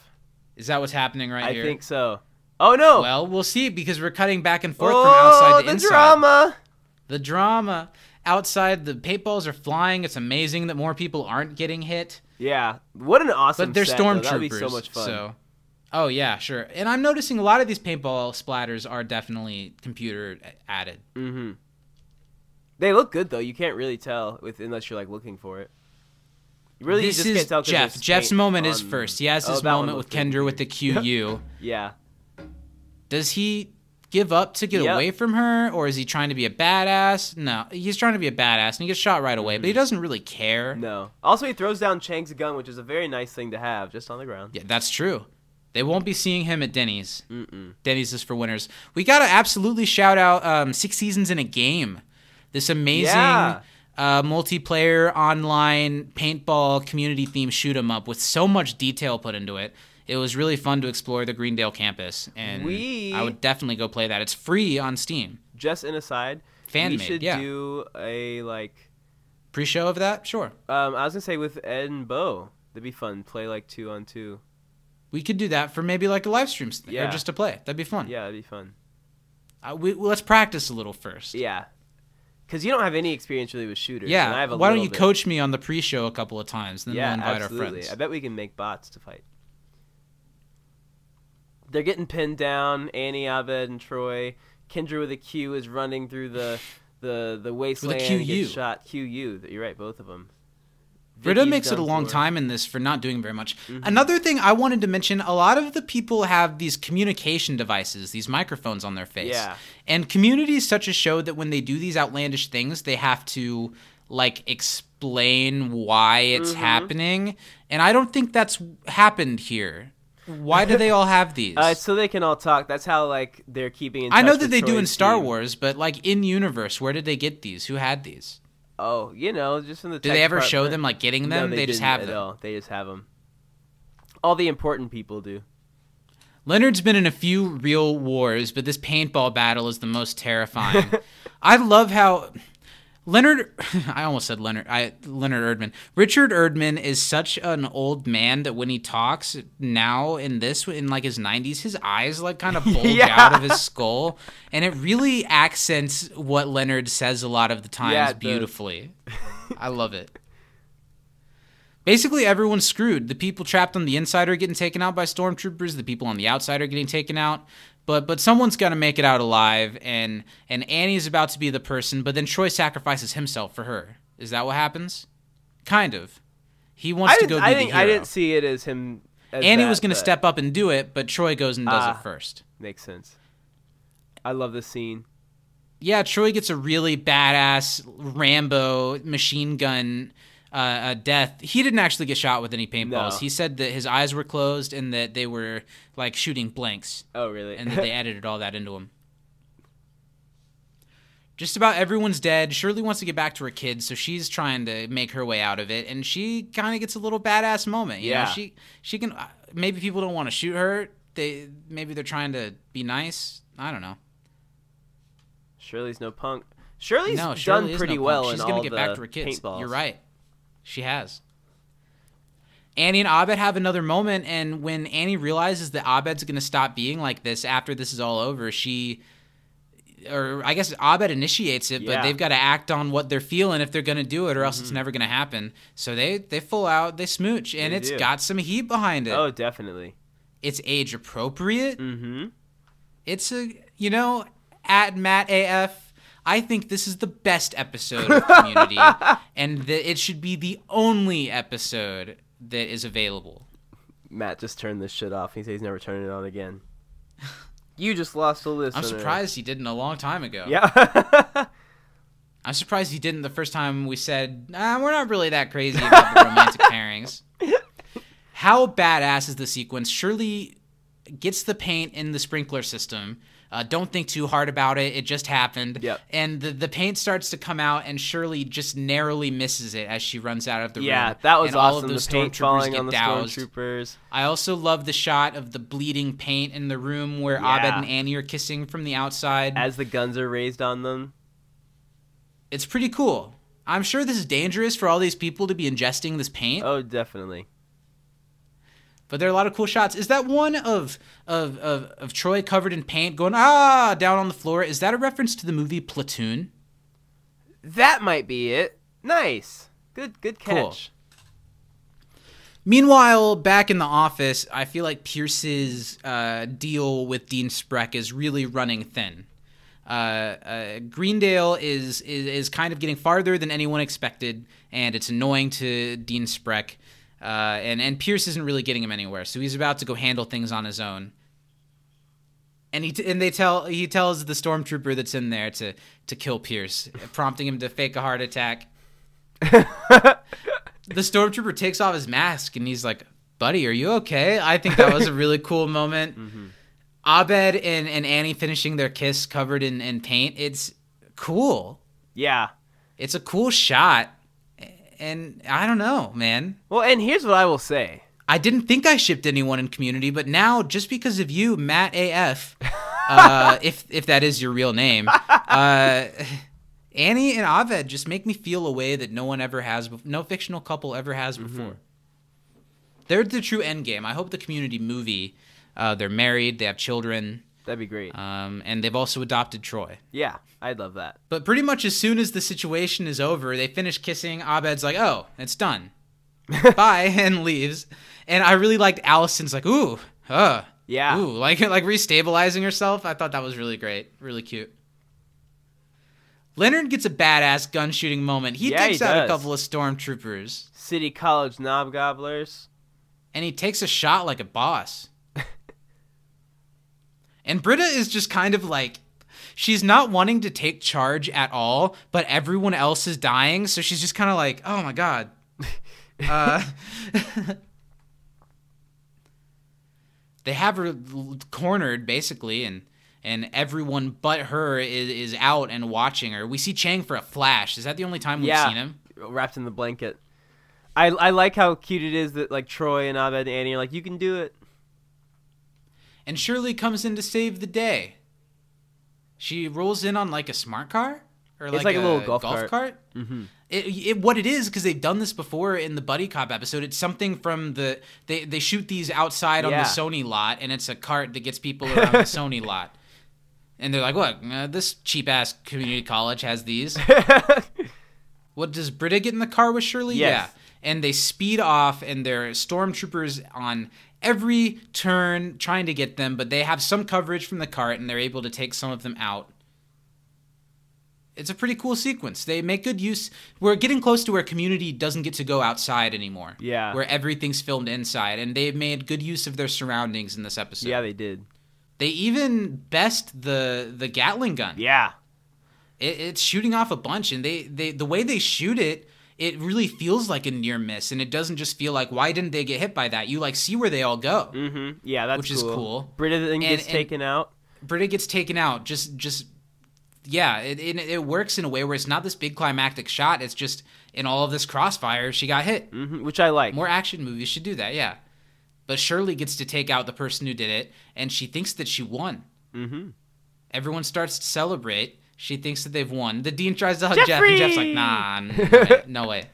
Is that what's happening right I here? I think so. Oh no! Well, we'll see because we're cutting back and forth oh, from outside to the inside. drama. The drama outside, the paintballs are flying. It's amazing that more people aren't getting hit. Yeah, what an awesome. but they're set, stormtroopers. So much fun. So, oh yeah, sure. And I'm noticing a lot of these paintball splatters are definitely computer added. Mm-hmm. They look good though. You can't really tell with unless you're like looking for it. You really this just is can't tell 'cause Jeff. Jeff's moment is first. He has Oh, his moment with Kendra with the QU. Yeah. Does he give up to get Yep. away from her, or is he trying to be a badass? No, he's trying to be a badass, and he gets shot right away. But he doesn't really care. Mm-hmm. No. Also, he throws down Chang's gun, which is a very nice thing to have, just on the ground. Yeah, that's true. They won't be seeing him at Denny's. Mm-mm. Denny's is for winners. We gotta absolutely shout out um, six seasons in a game. This amazing Yeah. uh, multiplayer online paintball community theme shoot 'em up with so much detail put into it. It was really fun to explore the Greendale campus, and We- I would definitely go play that. It's free on Steam. Just an aside, Fan we made, should yeah. do a like. Pre-show of that, sure. Um, I was gonna say with Ed and Bo, that'd be fun. Play like two on two. We could do that for maybe like a live stream st- Yeah. or just to play. That'd be fun. Yeah, that'd be fun. Uh, we, well, let's practice a little first. Yeah, because you don't have any experience really with shooters. Yeah. and I have a Why don't you bit. coach me on the pre-show a couple of times, then Yeah, we'll invite absolutely. our friends. I bet we can make bots to fight. They're getting pinned down. Annie, Abed, and Troy. Kendra with a Q is running through the the the wasteland. QU. Gets shot. QU. You're right, both of them. Britta makes it a long time in this for not doing very much. Mm-hmm. Another thing I wanted to mention: a lot of the people have these communication devices, these microphones on their face. Yeah. And Community is such a show that when they do these outlandish things, they have to like explain why it's Mm-hmm. happening, and I don't think that's happened here. Why do they all have these? Uh, so they can all talk. That's how like they're keeping in. I know that they do in Star team. Wars, but like in universe, where did they get these? Who had these? Oh, you know, just in the. Do they ever show them like getting No, them? they, just have them. all. They just have them. All the important people do. Leonard's been in a few real wars, but this paintball battle is the most terrifying. I love how Leonard I almost said Leonard I Leonard Erdman. Richard Erdman is such an old man that when he talks now in this in like his 90s his eyes like kind of bulge Yeah. out of his skull and it really accents what Leonard says a lot of the times Yeah, beautifully. I love it. Basically, everyone's screwed. The people trapped on the inside are getting taken out by stormtroopers. The people on the outside are getting taken out. But but someone's got to make it out alive, and and Annie's about to be the person. But then Troy sacrifices himself for her. Is that what happens? Kind of. He wants I to go I, the think, hero. I didn't see it as him. As Annie that, was going to but step up and do it, but Troy goes and does Ah. it first. Makes sense. I love this scene. Yeah, Troy gets a really badass Rambo machine gun uh, death. He didn't actually get shot with any paintballs. No. He said that his eyes were closed and that they were like shooting blanks, Oh, really? and that they edited all that into him. Just about everyone's dead. Shirley wants to get back to her kids, so she's trying to make her way out of it, and she kind of gets a little badass moment. You Yeah. know, she she can. uh, Maybe people don't want to shoot her. They maybe they're trying to be nice. I don't know. Shirley's no punk. Shirley's no, Shirley done pretty no well. She's gonna get back to her kids. paintballs. You're right. She has. Annie and Abed have another moment, and when Annie realizes that Abed's going to stop being like this after this is all over, she, or I guess Abed initiates it, but they've got to act on what they're feeling if they're going to do it, or else it's never going to happen. So they they full out, they smooch, and They it's do. got some heat behind it. Oh, definitely. It's age appropriate. Mm-hmm. It's a you know at Matt AF. I think this is the best episode of Community, and that it should be the only episode that is available. Matt just turned this shit off. He says he's never turning it on again. You just lost a listener. I'm surprised he didn't a long time ago. Yeah. I'm surprised he didn't the first time we said, nah, we're not really that crazy about the romantic pairings. How badass is the sequence? Shirley gets the paint in the sprinkler system. Uh, don't think too hard about it. It just happened. Yep. And the, the paint starts to come out, and Shirley just narrowly misses it as she runs out of the yeah, room. Yeah, that was and all of those the paint falling get on the doused. stormtroopers. I also love the shot of the bleeding paint in the room where Yeah. Abed and Annie are kissing from the outside. As the guns are raised on them. It's pretty cool. I'm sure this is dangerous for all these people to be ingesting this paint, Oh, definitely. But there are a lot of cool shots. Is that one of of of, of Troy covered in paint going ah down on the floor? Is that a reference to the movie Platoon? That might be it. Nice. Good good Cool. catch. Meanwhile, back in the office, I feel like Pierce's uh, deal with Dean Spreck is really running thin. Uh, uh, Greendale is, is is kind of getting farther than anyone expected, and it's annoying to Dean Spreck. Uh, and and Pierce isn't really getting him anywhere, so he's about to go handle things on his own. And he t- and they tell he tells the stormtrooper that's in there to to kill Pierce, prompting him to fake a heart attack. the stormtrooper takes off his mask and he's like, "Buddy, are you okay?" I think that was a really cool moment. Abed and, and Annie finishing their kiss covered in, in paint. It's cool. Yeah. it's a cool shot, and I don't know, man. Well, and here's what I will say. I didn't think I shipped anyone in Community, but now just because of you, Matt AF, uh, if if that is your real name, uh, Annie and Abed just make me feel a way that no one ever has, no fictional couple ever has before. They're the true end game. I hope the Community movie, uh, they're married, they have children, That'd be great. um, and they've also adopted Troy. yeah, I'd love that. But pretty much as soon as the situation is over, they finish kissing. Abed's like, "Oh, it's done, bye," and leaves. And I really liked Alison's like, "Ooh, uh, Yeah. ooh," like like restabilizing herself. I thought that was really great, really cute. Leonard gets a badass gun shooting moment. He Yeah, he takes out a couple of stormtroopers, City College Knob Gobblers. and he takes a shot like a boss. And Britta is just kind of like she's not wanting to take charge at all, but everyone else is dying, so she's just kind of like, "Oh my god." Uh, they have her cornered basically, and and everyone but her is, is out and watching her. We see Chang for a flash. Is that the only time we've yeah, seen him? wrapped in the blanket. I I like how cute it is that like Troy and Abed and Annie are like, you can do it. And Shirley comes in to save the day. She rolls in on like a smart car or It's like a little golf cart. Mm-hmm. It, it, what it is because they've done this before in the buddy cop episode. It's something from the they they shoot these outside on Yeah. the Sony lot, and it's a cart that gets people around the Sony lot. And they're like, "Look, uh, this cheap ass community college has these." what does Britta get in the car with Shirley? Yes. Yeah. And they speed off, and they're stormtroopers on every turn trying to get them, but they have some coverage from the cart, and they're able to take some of them out. It's a pretty cool sequence. They make good use. We're getting close to where community doesn't get to go outside anymore. Yeah. Where everything's filmed inside, and they've made good use of their surroundings in this episode. Yeah, they did. They even best the the Gatling gun Yeah. it, it's shooting off a bunch and they, they the way they shoot it it really feels like a near miss and it doesn't just feel like why didn't they get hit by that you like see where they all go Mm-hmm. Yeah, that's Which is cool. Britta then gets and- taken out. britta gets taken out just just yeah it, it, it works in a way where it's not this big climactic shot it's just in all of this crossfire she got hit hmm which I like. more action movies should do that yeah but shirley gets to take out the person who did it and she thinks that she won Mm-hmm. Everyone starts to celebrate. She thinks that they've won. The dean tries to hug Jeff, and Jeff's like, nah, no way, no way.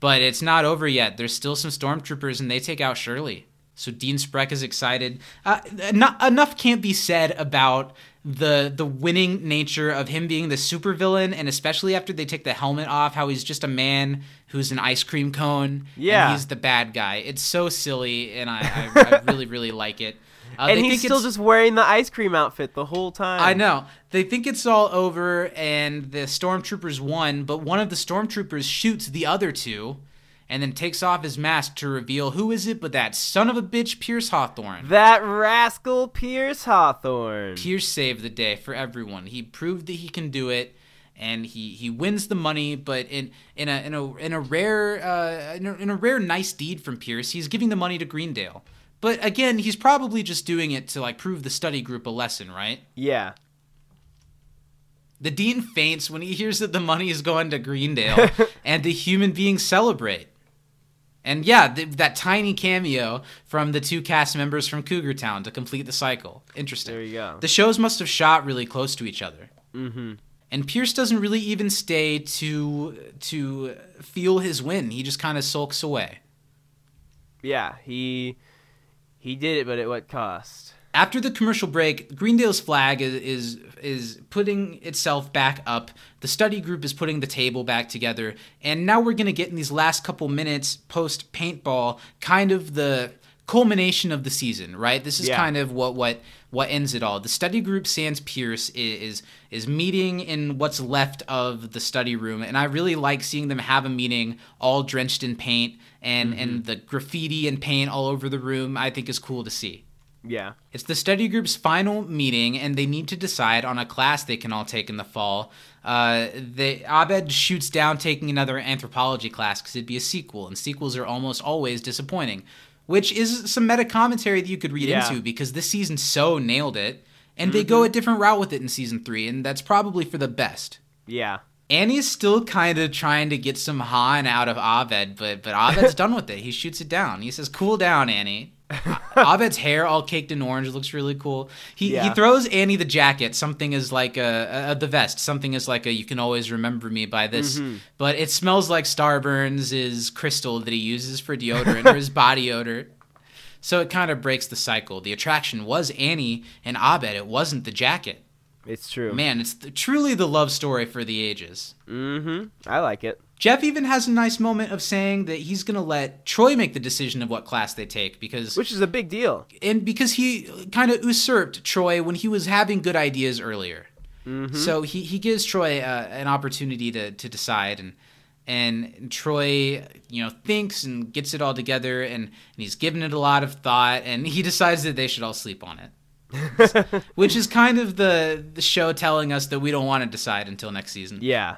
But it's not over yet. There's still some stormtroopers, and they take out Shirley. So Dean Spreck is excited. Uh, not, enough can't be said about the the winning nature of him being the supervillain, and especially after they take the helmet off, how he's just a man who's an ice cream cone. Yeah. and he's the bad guy. It's so silly, and I, I, I really really like it. Uh, and he's still just wearing the ice cream outfit the whole time. I know. They think it's all over and the stormtroopers won, but one of the stormtroopers shoots the other two and then takes off his mask to reveal who is it but that son of a bitch Pierce Hawthorne. That rascal Pierce Hawthorne. Pierce saved the day for everyone. He proved that he can do it and he, he wins the money, but in in a in a in a rare uh, in, a, in a rare nice deed from Pierce, he's giving the money to Greendale. But again, he's probably just doing it to like prove the study group a lesson, right? Yeah. The dean faints when he hears that the money is going to Greendale, and the human beings celebrate. And yeah, th- that tiny cameo from the two cast members from Cougar Town to complete the cycle. Interesting. There you go. The shows must have shot really close to each other. Mm-hmm. And Pierce doesn't really even stay to to feel his win. He just kind of sulks away. Yeah, he he did it, but at what cost? After the commercial break, Greendale's flag is, is is putting itself back up. The study group is putting the table back together, and now we're gonna get in these last couple minutes post paintball, kind of the culmination of the season, right? This is Yeah. kind of what what what ends it all. The study group sans Pierce is, is meeting in what's left of the study room, and I really like seeing them have a meeting all drenched in paint and and the graffiti and paint all over the room. I think is cool to see. Yeah. It's the study group's final meeting, and they need to decide on a class they can all take in the fall. Uh, they, Abed shoots down taking another anthropology class because it'd be a sequel, and sequels are almost always disappointing, which is some meta commentary that you could read Yeah. into because this season so nailed it, and they go mm-hmm. a different route with it in season three, and that's probably for the best. Yeah. Annie's still kind of trying to get some Han out of Abed, but but Abed's done with it. He shoots it down. He says, "Cool down, Annie." Abed's hair all caked in orange looks really cool. He he throws Annie the jacket. Something is like a, a the vest. Something is like a you can always remember me by this. But it smells like Starburns' is crystal that he uses for deodorant or his body odor. So it kind of breaks the cycle. The attraction was Annie and Abed. It wasn't the jacket. It's true. Man, it's truly the love story for the ages. Mm-hmm. I like it. Jeff even has a nice moment of saying that he's going to let Troy make the decision of what class they take because Which is a big deal. and because he kind of usurped Troy when he was having good ideas earlier. So he, he gives Troy uh, an opportunity to, to decide and and Troy you know thinks and gets it all together and, and he's given it a lot of thought and he decides that they should all sleep on it. Which is kind of the the show telling us that we don't want to decide until next season. Yeah.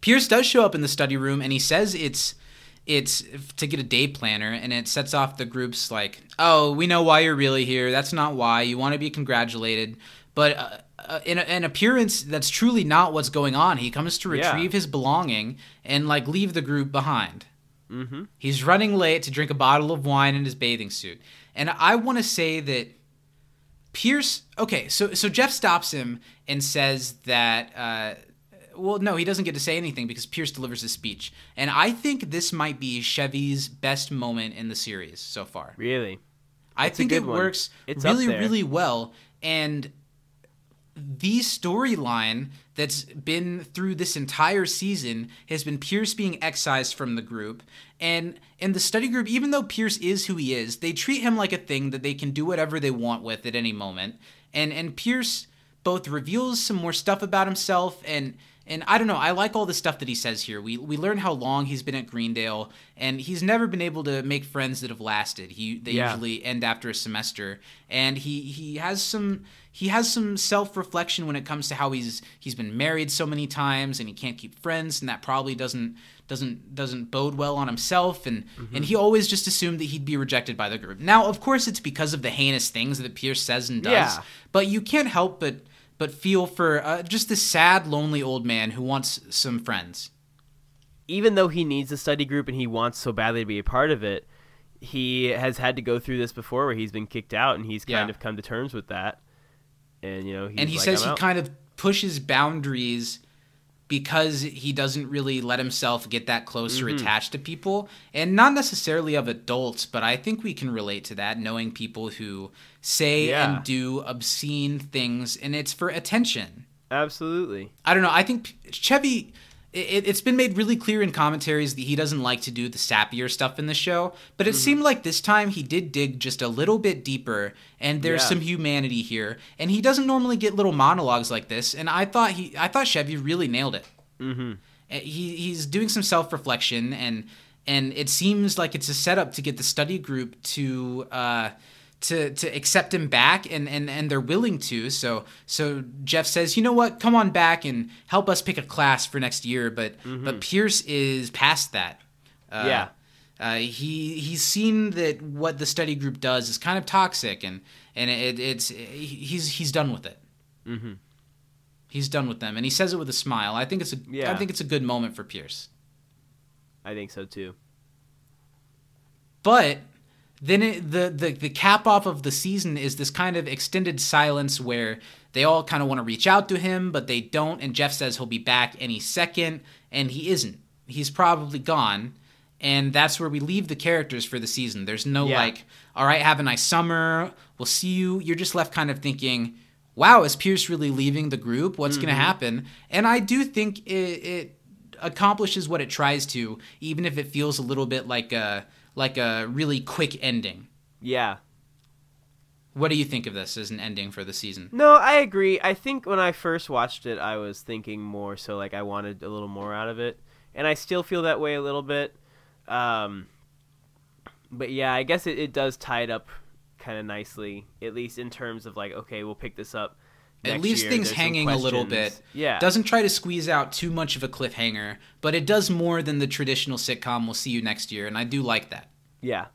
Pierce does show up in the study room and he says it's it's to get a day planner and it sets off the groups like, "Oh, we know why you're really here. That's not why. You want to be congratulated." But uh, uh, in a, an appearance that's truly not what's going on. He comes to Yeah. retrieve his belonging and like leave the group behind. Mm-hmm. He's running late to drink a bottle of wine in his bathing suit. And I want to say that Pierce. Okay, so so Jeff stops him and says that. Uh, well, no, he doesn't get to say anything because Pierce delivers his speech, and I think this might be Chevy's best moment in the series so far. Really. I It's think it one. works It's really, really well, and the storyline that's been through this entire season has been Pierce being excised from the group. And in the study group, even though Pierce is who he is, they treat him like a thing that they can do whatever they want with at any moment. And and Pierce both reveals some more stuff about himself and and I don't know, I like all the stuff that he says here. We we learn how long he's been at Greendale and he's never been able to make friends that have lasted. He they Yeah. usually end after a semester and he he has some he has some self-reflection when it comes to how he's he's been married so many times and he can't keep friends and that probably doesn't doesn't doesn't bode well on himself and mm-hmm. and he always just assumed that he'd be rejected by the group. Now, of course it's because of the heinous things that Pierce says and does, Yeah. but you can't help but but feel for uh, just this sad lonely old man who wants some friends. even though he needs a study group and he wants so badly to be a part of it, he has had to go through this before where he's been kicked out and he's kind Yeah. of come to terms with that. And you know, he's and he like, says "I'm he out." kind of pushes boundaries because he doesn't really let himself get that close Mm-hmm. or attached to people and not necessarily of adults but i think we can relate to that knowing people who say Yeah. and do obscene things and it's for attention absolutely. I don't know. I think Chevy. It, it's been made really clear in commentaries that he doesn't like to do the sappier stuff in the show, but Mm-hmm. it seemed like this time he did dig just a little bit deeper, and there's Yeah. some humanity here. And he doesn't normally get little monologues like this, and I thought he, I thought Chevy really nailed it. Mm-hmm. He he's doing some self reflection, and and it seems like it's a setup to get the study group to. Uh, to, to accept him back and, and, and they're willing to so so Jeff says you know what come on back and help us pick a class for next year but but Pierce is past that uh, Yeah. uh, he he's seen that what the study group does is kind of toxic and and it, it's he's he's done with it mm-hmm. he's done with them and he says it with a smile I think it's a I Yeah. think it's a good moment for Pierce I think so too. But then it, the, the the cap off of the season is this kind of extended silence where they all kind of want to reach out to him, but they don't. And Jeff says he'll be back any second, and he isn't. He's probably gone. And that's where we leave the characters for the season. There's no Yeah. like, all right, have a nice summer. We'll see you. You're just left kind of thinking, wow, is Pierce really leaving the group? What's going to mm-hmm. happen? And I do think it, it accomplishes what it tries to, even if it feels a little bit like a like a really quick ending. Yeah. What do you think of this as an ending for the season? No, I agree. I think when I first watched it, I was thinking more so like I wanted a little more out of it, and I still feel that way a little bit. Um, but yeah, I guess it, it does tie it up kind of nicely, at least in terms of like, okay, we'll pick this up. It next leaves year. things hanging a little bit. Yeah. Doesn't try to squeeze out too much of a cliffhanger, but it does more than the traditional sitcom we'll see you next year, and I do like that. Yeah.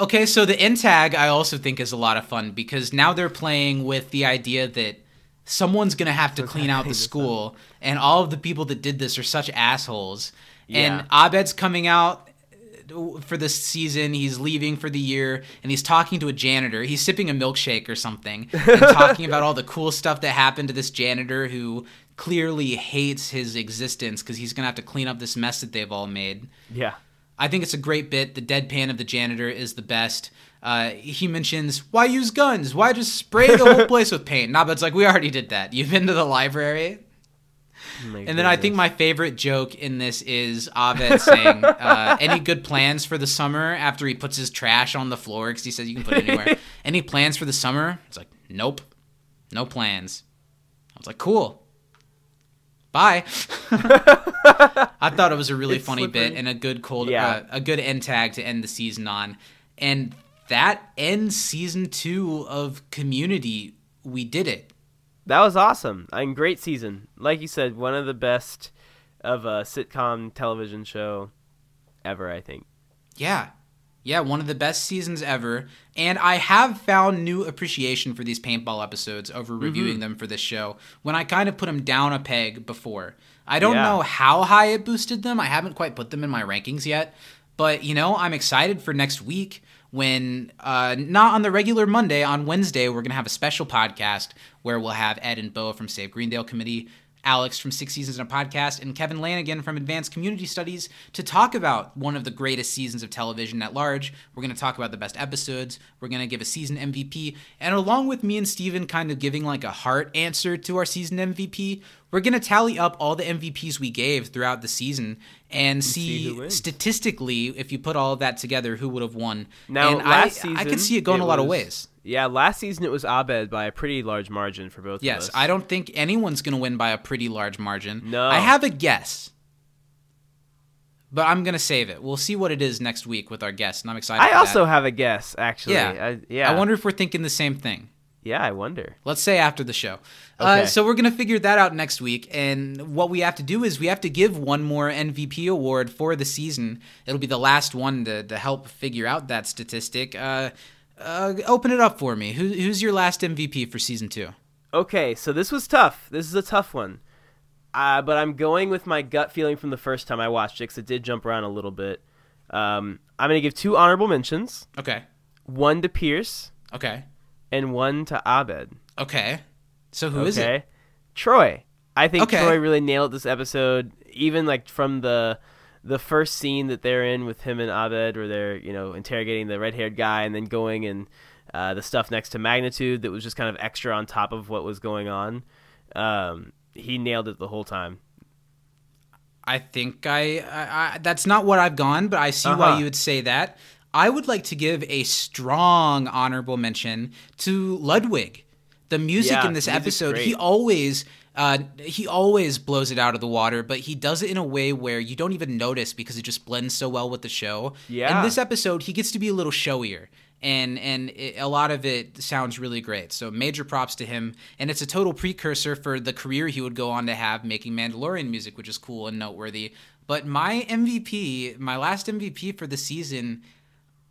Okay, so the end tag I also think is a lot of fun because now they're playing with the idea that someone's gonna have to clean out the school, and all of the people that did this are such assholes. Yeah. And Abed's coming out for this season. He's leaving for the year, and he's talking to a janitor. He's sipping a milkshake or something, and talking about all the cool stuff that happened to this janitor who clearly hates his existence because he's gonna have to clean up this mess that they've all made. Yeah. I think it's a great bit. The deadpan of the janitor is the best. Uh, he mentions, why use guns? Why just spray the whole place with paint? Nah, but it's like, we already did that. You've been to the library? And then I think my favorite joke in this is Abed saying, uh, "Any good plans for the summer?" After he puts his trash on the floor because he says you can put it anywhere. Any plans for the summer? It's like, nope, no plans. I was like, cool. Bye. I thought it was a really It's funny bit and a good cold, Yeah. uh, a good end tag to end the season on, and that ends season two of Community. We did it. That was awesome. I mean, great season. Like you said, one of the best of a sitcom television show ever. I think. Yeah. Yeah, one of the best seasons ever. And I have found new appreciation for these paintball episodes over Mm-hmm. reviewing them for this show when I kind of put them down a peg before. I don't Yeah. know how high it boosted them. I haven't quite put them in my rankings yet. But, you know, I'm excited for next week when, uh, not on the regular Monday, on Wednesday, we're going to have a special podcast where we'll have Ed and Bo from Save Greendale Committee Alex from Six Seasons in a Podcast, and Kevin Lanigan from Advanced Community Studies to talk about one of the greatest seasons of television at large. We're going to talk about the best episodes. We're going to give a season MVP. And along with me and Steven kind of giving like a heart answer to our season MVP, we're going to tally up all the MVPs we gave throughout the season and see see, statistically, if you put all of that together, who would have won. Now, and last I, season, I could see it going a lot of was- ways. Yeah, last season it was Abed by a pretty large margin for both of us. Yes. I don't think anyone's going to win by a pretty large margin. No. I have a guess. But I'm going to save it. We'll see what it is next week with our guest, and I'm excited I also that. have a guess, actually. Yeah. I, yeah. I wonder if we're thinking the same thing. Yeah, I wonder. Let's say after the show. Uh, so we're going to figure that out next week. And what we have to do is we have to give one more MVP award for the season. It'll be the last one to, to help figure out that statistic. Uh, uh, open it up for me. Who, who's your last MVP for season two? Okay, so this was tough. This is a tough one. Uh, but I'm going with my gut feeling from the first time I watched it because it did jump around a little bit. Um, I'm going to give two honorable mentions Okay. one to Pierce Okay. And one to Abed. Okay. So who is okay? it? Troy. I think Okay. Troy really nailed this episode, even like from the the first scene that they're in with him and Abed, where they're you know interrogating the red haired guy, and then going and uh, the stuff next to Magnitude that was just kind of extra on top of what was going on. Um, he nailed it the whole time. I think I, I, I that's not what I've gone, but I see Uh-huh. why you would say that. I would like to give a strong honorable mention to Ludwig. The music Yeah, in this episode, he always uh, he always blows it out of the water, but he does it in a way where you don't even notice because it just blends so well with the show. Yeah. In this episode, he gets to be a little showier. And and it, a lot of it sounds really great. So major props to him. And it's a total precursor for the career he would go on to have making Mandalorian music, which is cool and noteworthy. But my MVP, my last MVP for the season,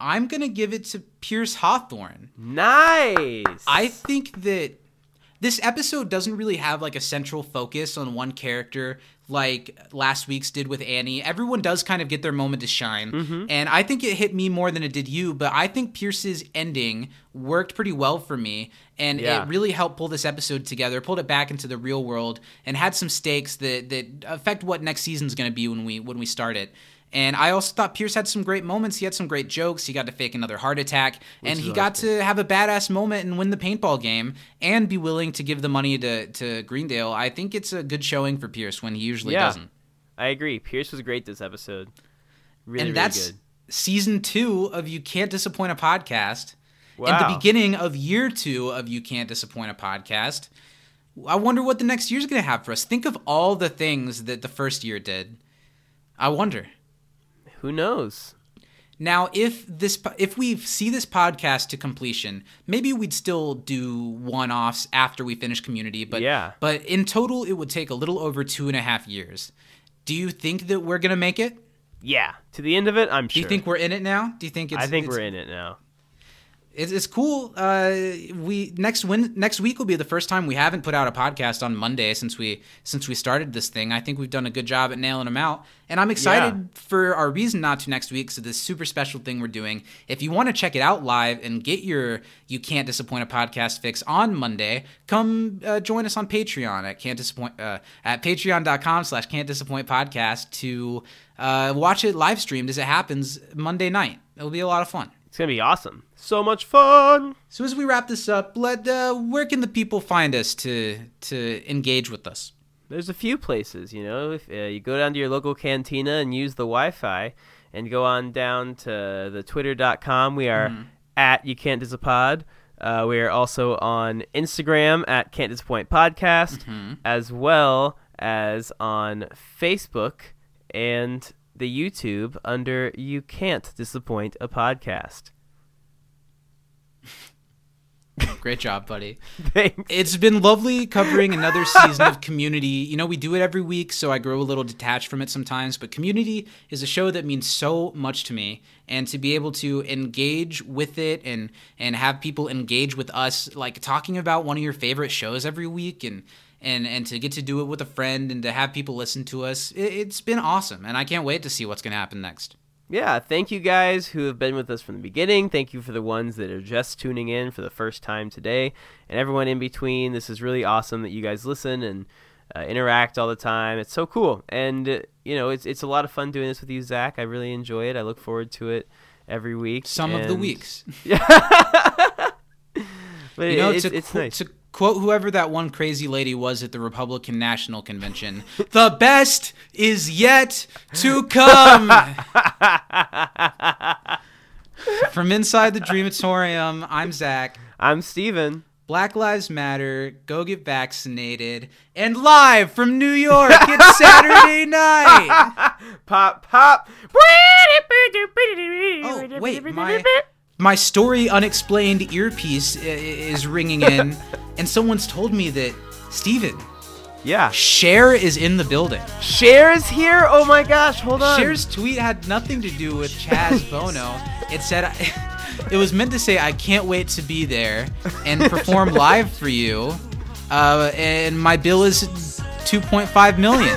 I'm gonna give it to Pierce Hawthorne. Nice. I think that this episode doesn't really have like a central focus on one character like last week's did with Annie. Everyone does kind of get their moment to shine. Mm-hmm. And I think it hit me more than it did you, but I think Pierce's ending worked pretty well for me. And Yeah. it really helped pull this episode together, pulled it back into the real world, and had some stakes that, that affect what next season's gonna be when we when we start it. And I also thought Pierce had some great moments. He had some great jokes. He got to fake another heart attack, and he got to have a badass moment and win the paintball game, and be willing to give the money to to Greendale. I think it's a good showing for Pierce when he usually Yeah. doesn't. I agree. Pierce was great this episode. Really, and really that's good. season two of You Can't Disappoint a Podcast, and Wow. the beginning of year two of You Can't Disappoint a Podcast. I wonder what the next year's gonna have for us. Think of all the things that the first year did. I wonder. Who knows? Now, if this if we see this podcast to completion, maybe we'd still do one-offs after we finish Community, but Yeah. but in total, it would take a little over two and a half years. Do you think that we're gonna make it? Yeah. To the end of it, I'm sure. Do you think we're in it now? Do you think it's? I think it's- we're in it now. It's, it's cool. Uh, we next win next week will be the first time we haven't put out a podcast on Monday since we since we started this thing. I think we've done a good job at nailing them out, and I'm excited Yeah. for our reason not to next week. So this super special thing we're doing. If you want to check it out live and get your you can't disappoint a podcast fix on Monday, come uh, join us on Patreon at can't disappoint uh, at patreon.com/slash can't disappoint podcast to uh, watch it live streamed as it happens Monday night. It'll be a lot of fun. It's gonna be awesome. So much fun. So as we wrap this up, let uh, where can the people find us to to engage with us? There's a few places, you know. If uh, you go down to your local cantina and use the Wi-Fi, and go on down to the Twitter.com, we are at You Can't Disapod. Uh, we are also on Instagram at Can't Disappoint Podcast, as well as on Facebook and the YouTube under You Can't Disappoint a Podcast. Great job, buddy. Thanks. It's been lovely covering another season of Community. You know, we do it every week, so I grow a little detached from it sometimes. But Community is a show that means so much to me, and to be able to engage with it and and have people engage with us, like talking about one of your favorite shows every week, and and and to get to do it with a friend and to have people listen to us, it, it's been awesome, and I can't wait to see what's gonna happen next. yeah, thank you guys who have been with us from the beginning. Thank you for the ones that are just tuning in for the first time today, and everyone in between. This is really awesome that you guys listen and uh, interact all the time. It's so cool, and uh, you know, it's it's a lot of fun doing this with you, Zach. I really enjoy it. I look forward to it every week. Some of the and- weeks. but You know, it- it's, to, it's nice. to quote whoever that one crazy lady was at the Republican National Convention, the best is yet to come. From inside the Dreamatorium, I'm Zach. I'm Steven. Black Lives Matter, go get vaccinated, and live from New York, it's Saturday night. Pop pop. Oh, wait, my my story unexplained earpiece i- is ringing in, and someone's told me that Steven, Yeah. Cher is in the building. Cher is here. Oh my gosh. Hold on. Cher's tweet had nothing to do with Chaz Bono. It said it was meant to say I can't wait to be there and perform live for you. Uh, and my bill is 2.5 million.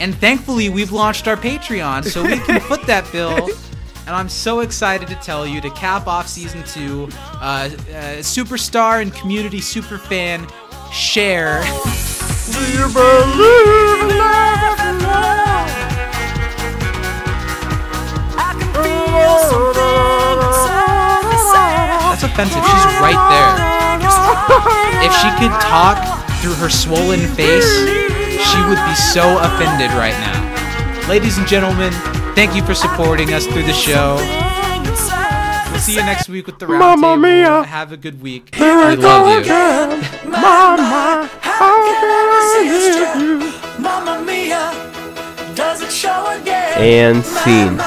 and thankfully we've launched our Patreon so we can foot that bill. And I'm so excited to tell you to cap off season two, uh, uh, superstar and community super superfan Cher. That's offensive. She's right there. If she could talk through her swollen face, she would be so offended right now. Ladies and gentlemen, Thank you for supporting us through the show. We'll see you next week with the mama Mamma mia. Have a good week. Here we love again. you. Mama, and scene.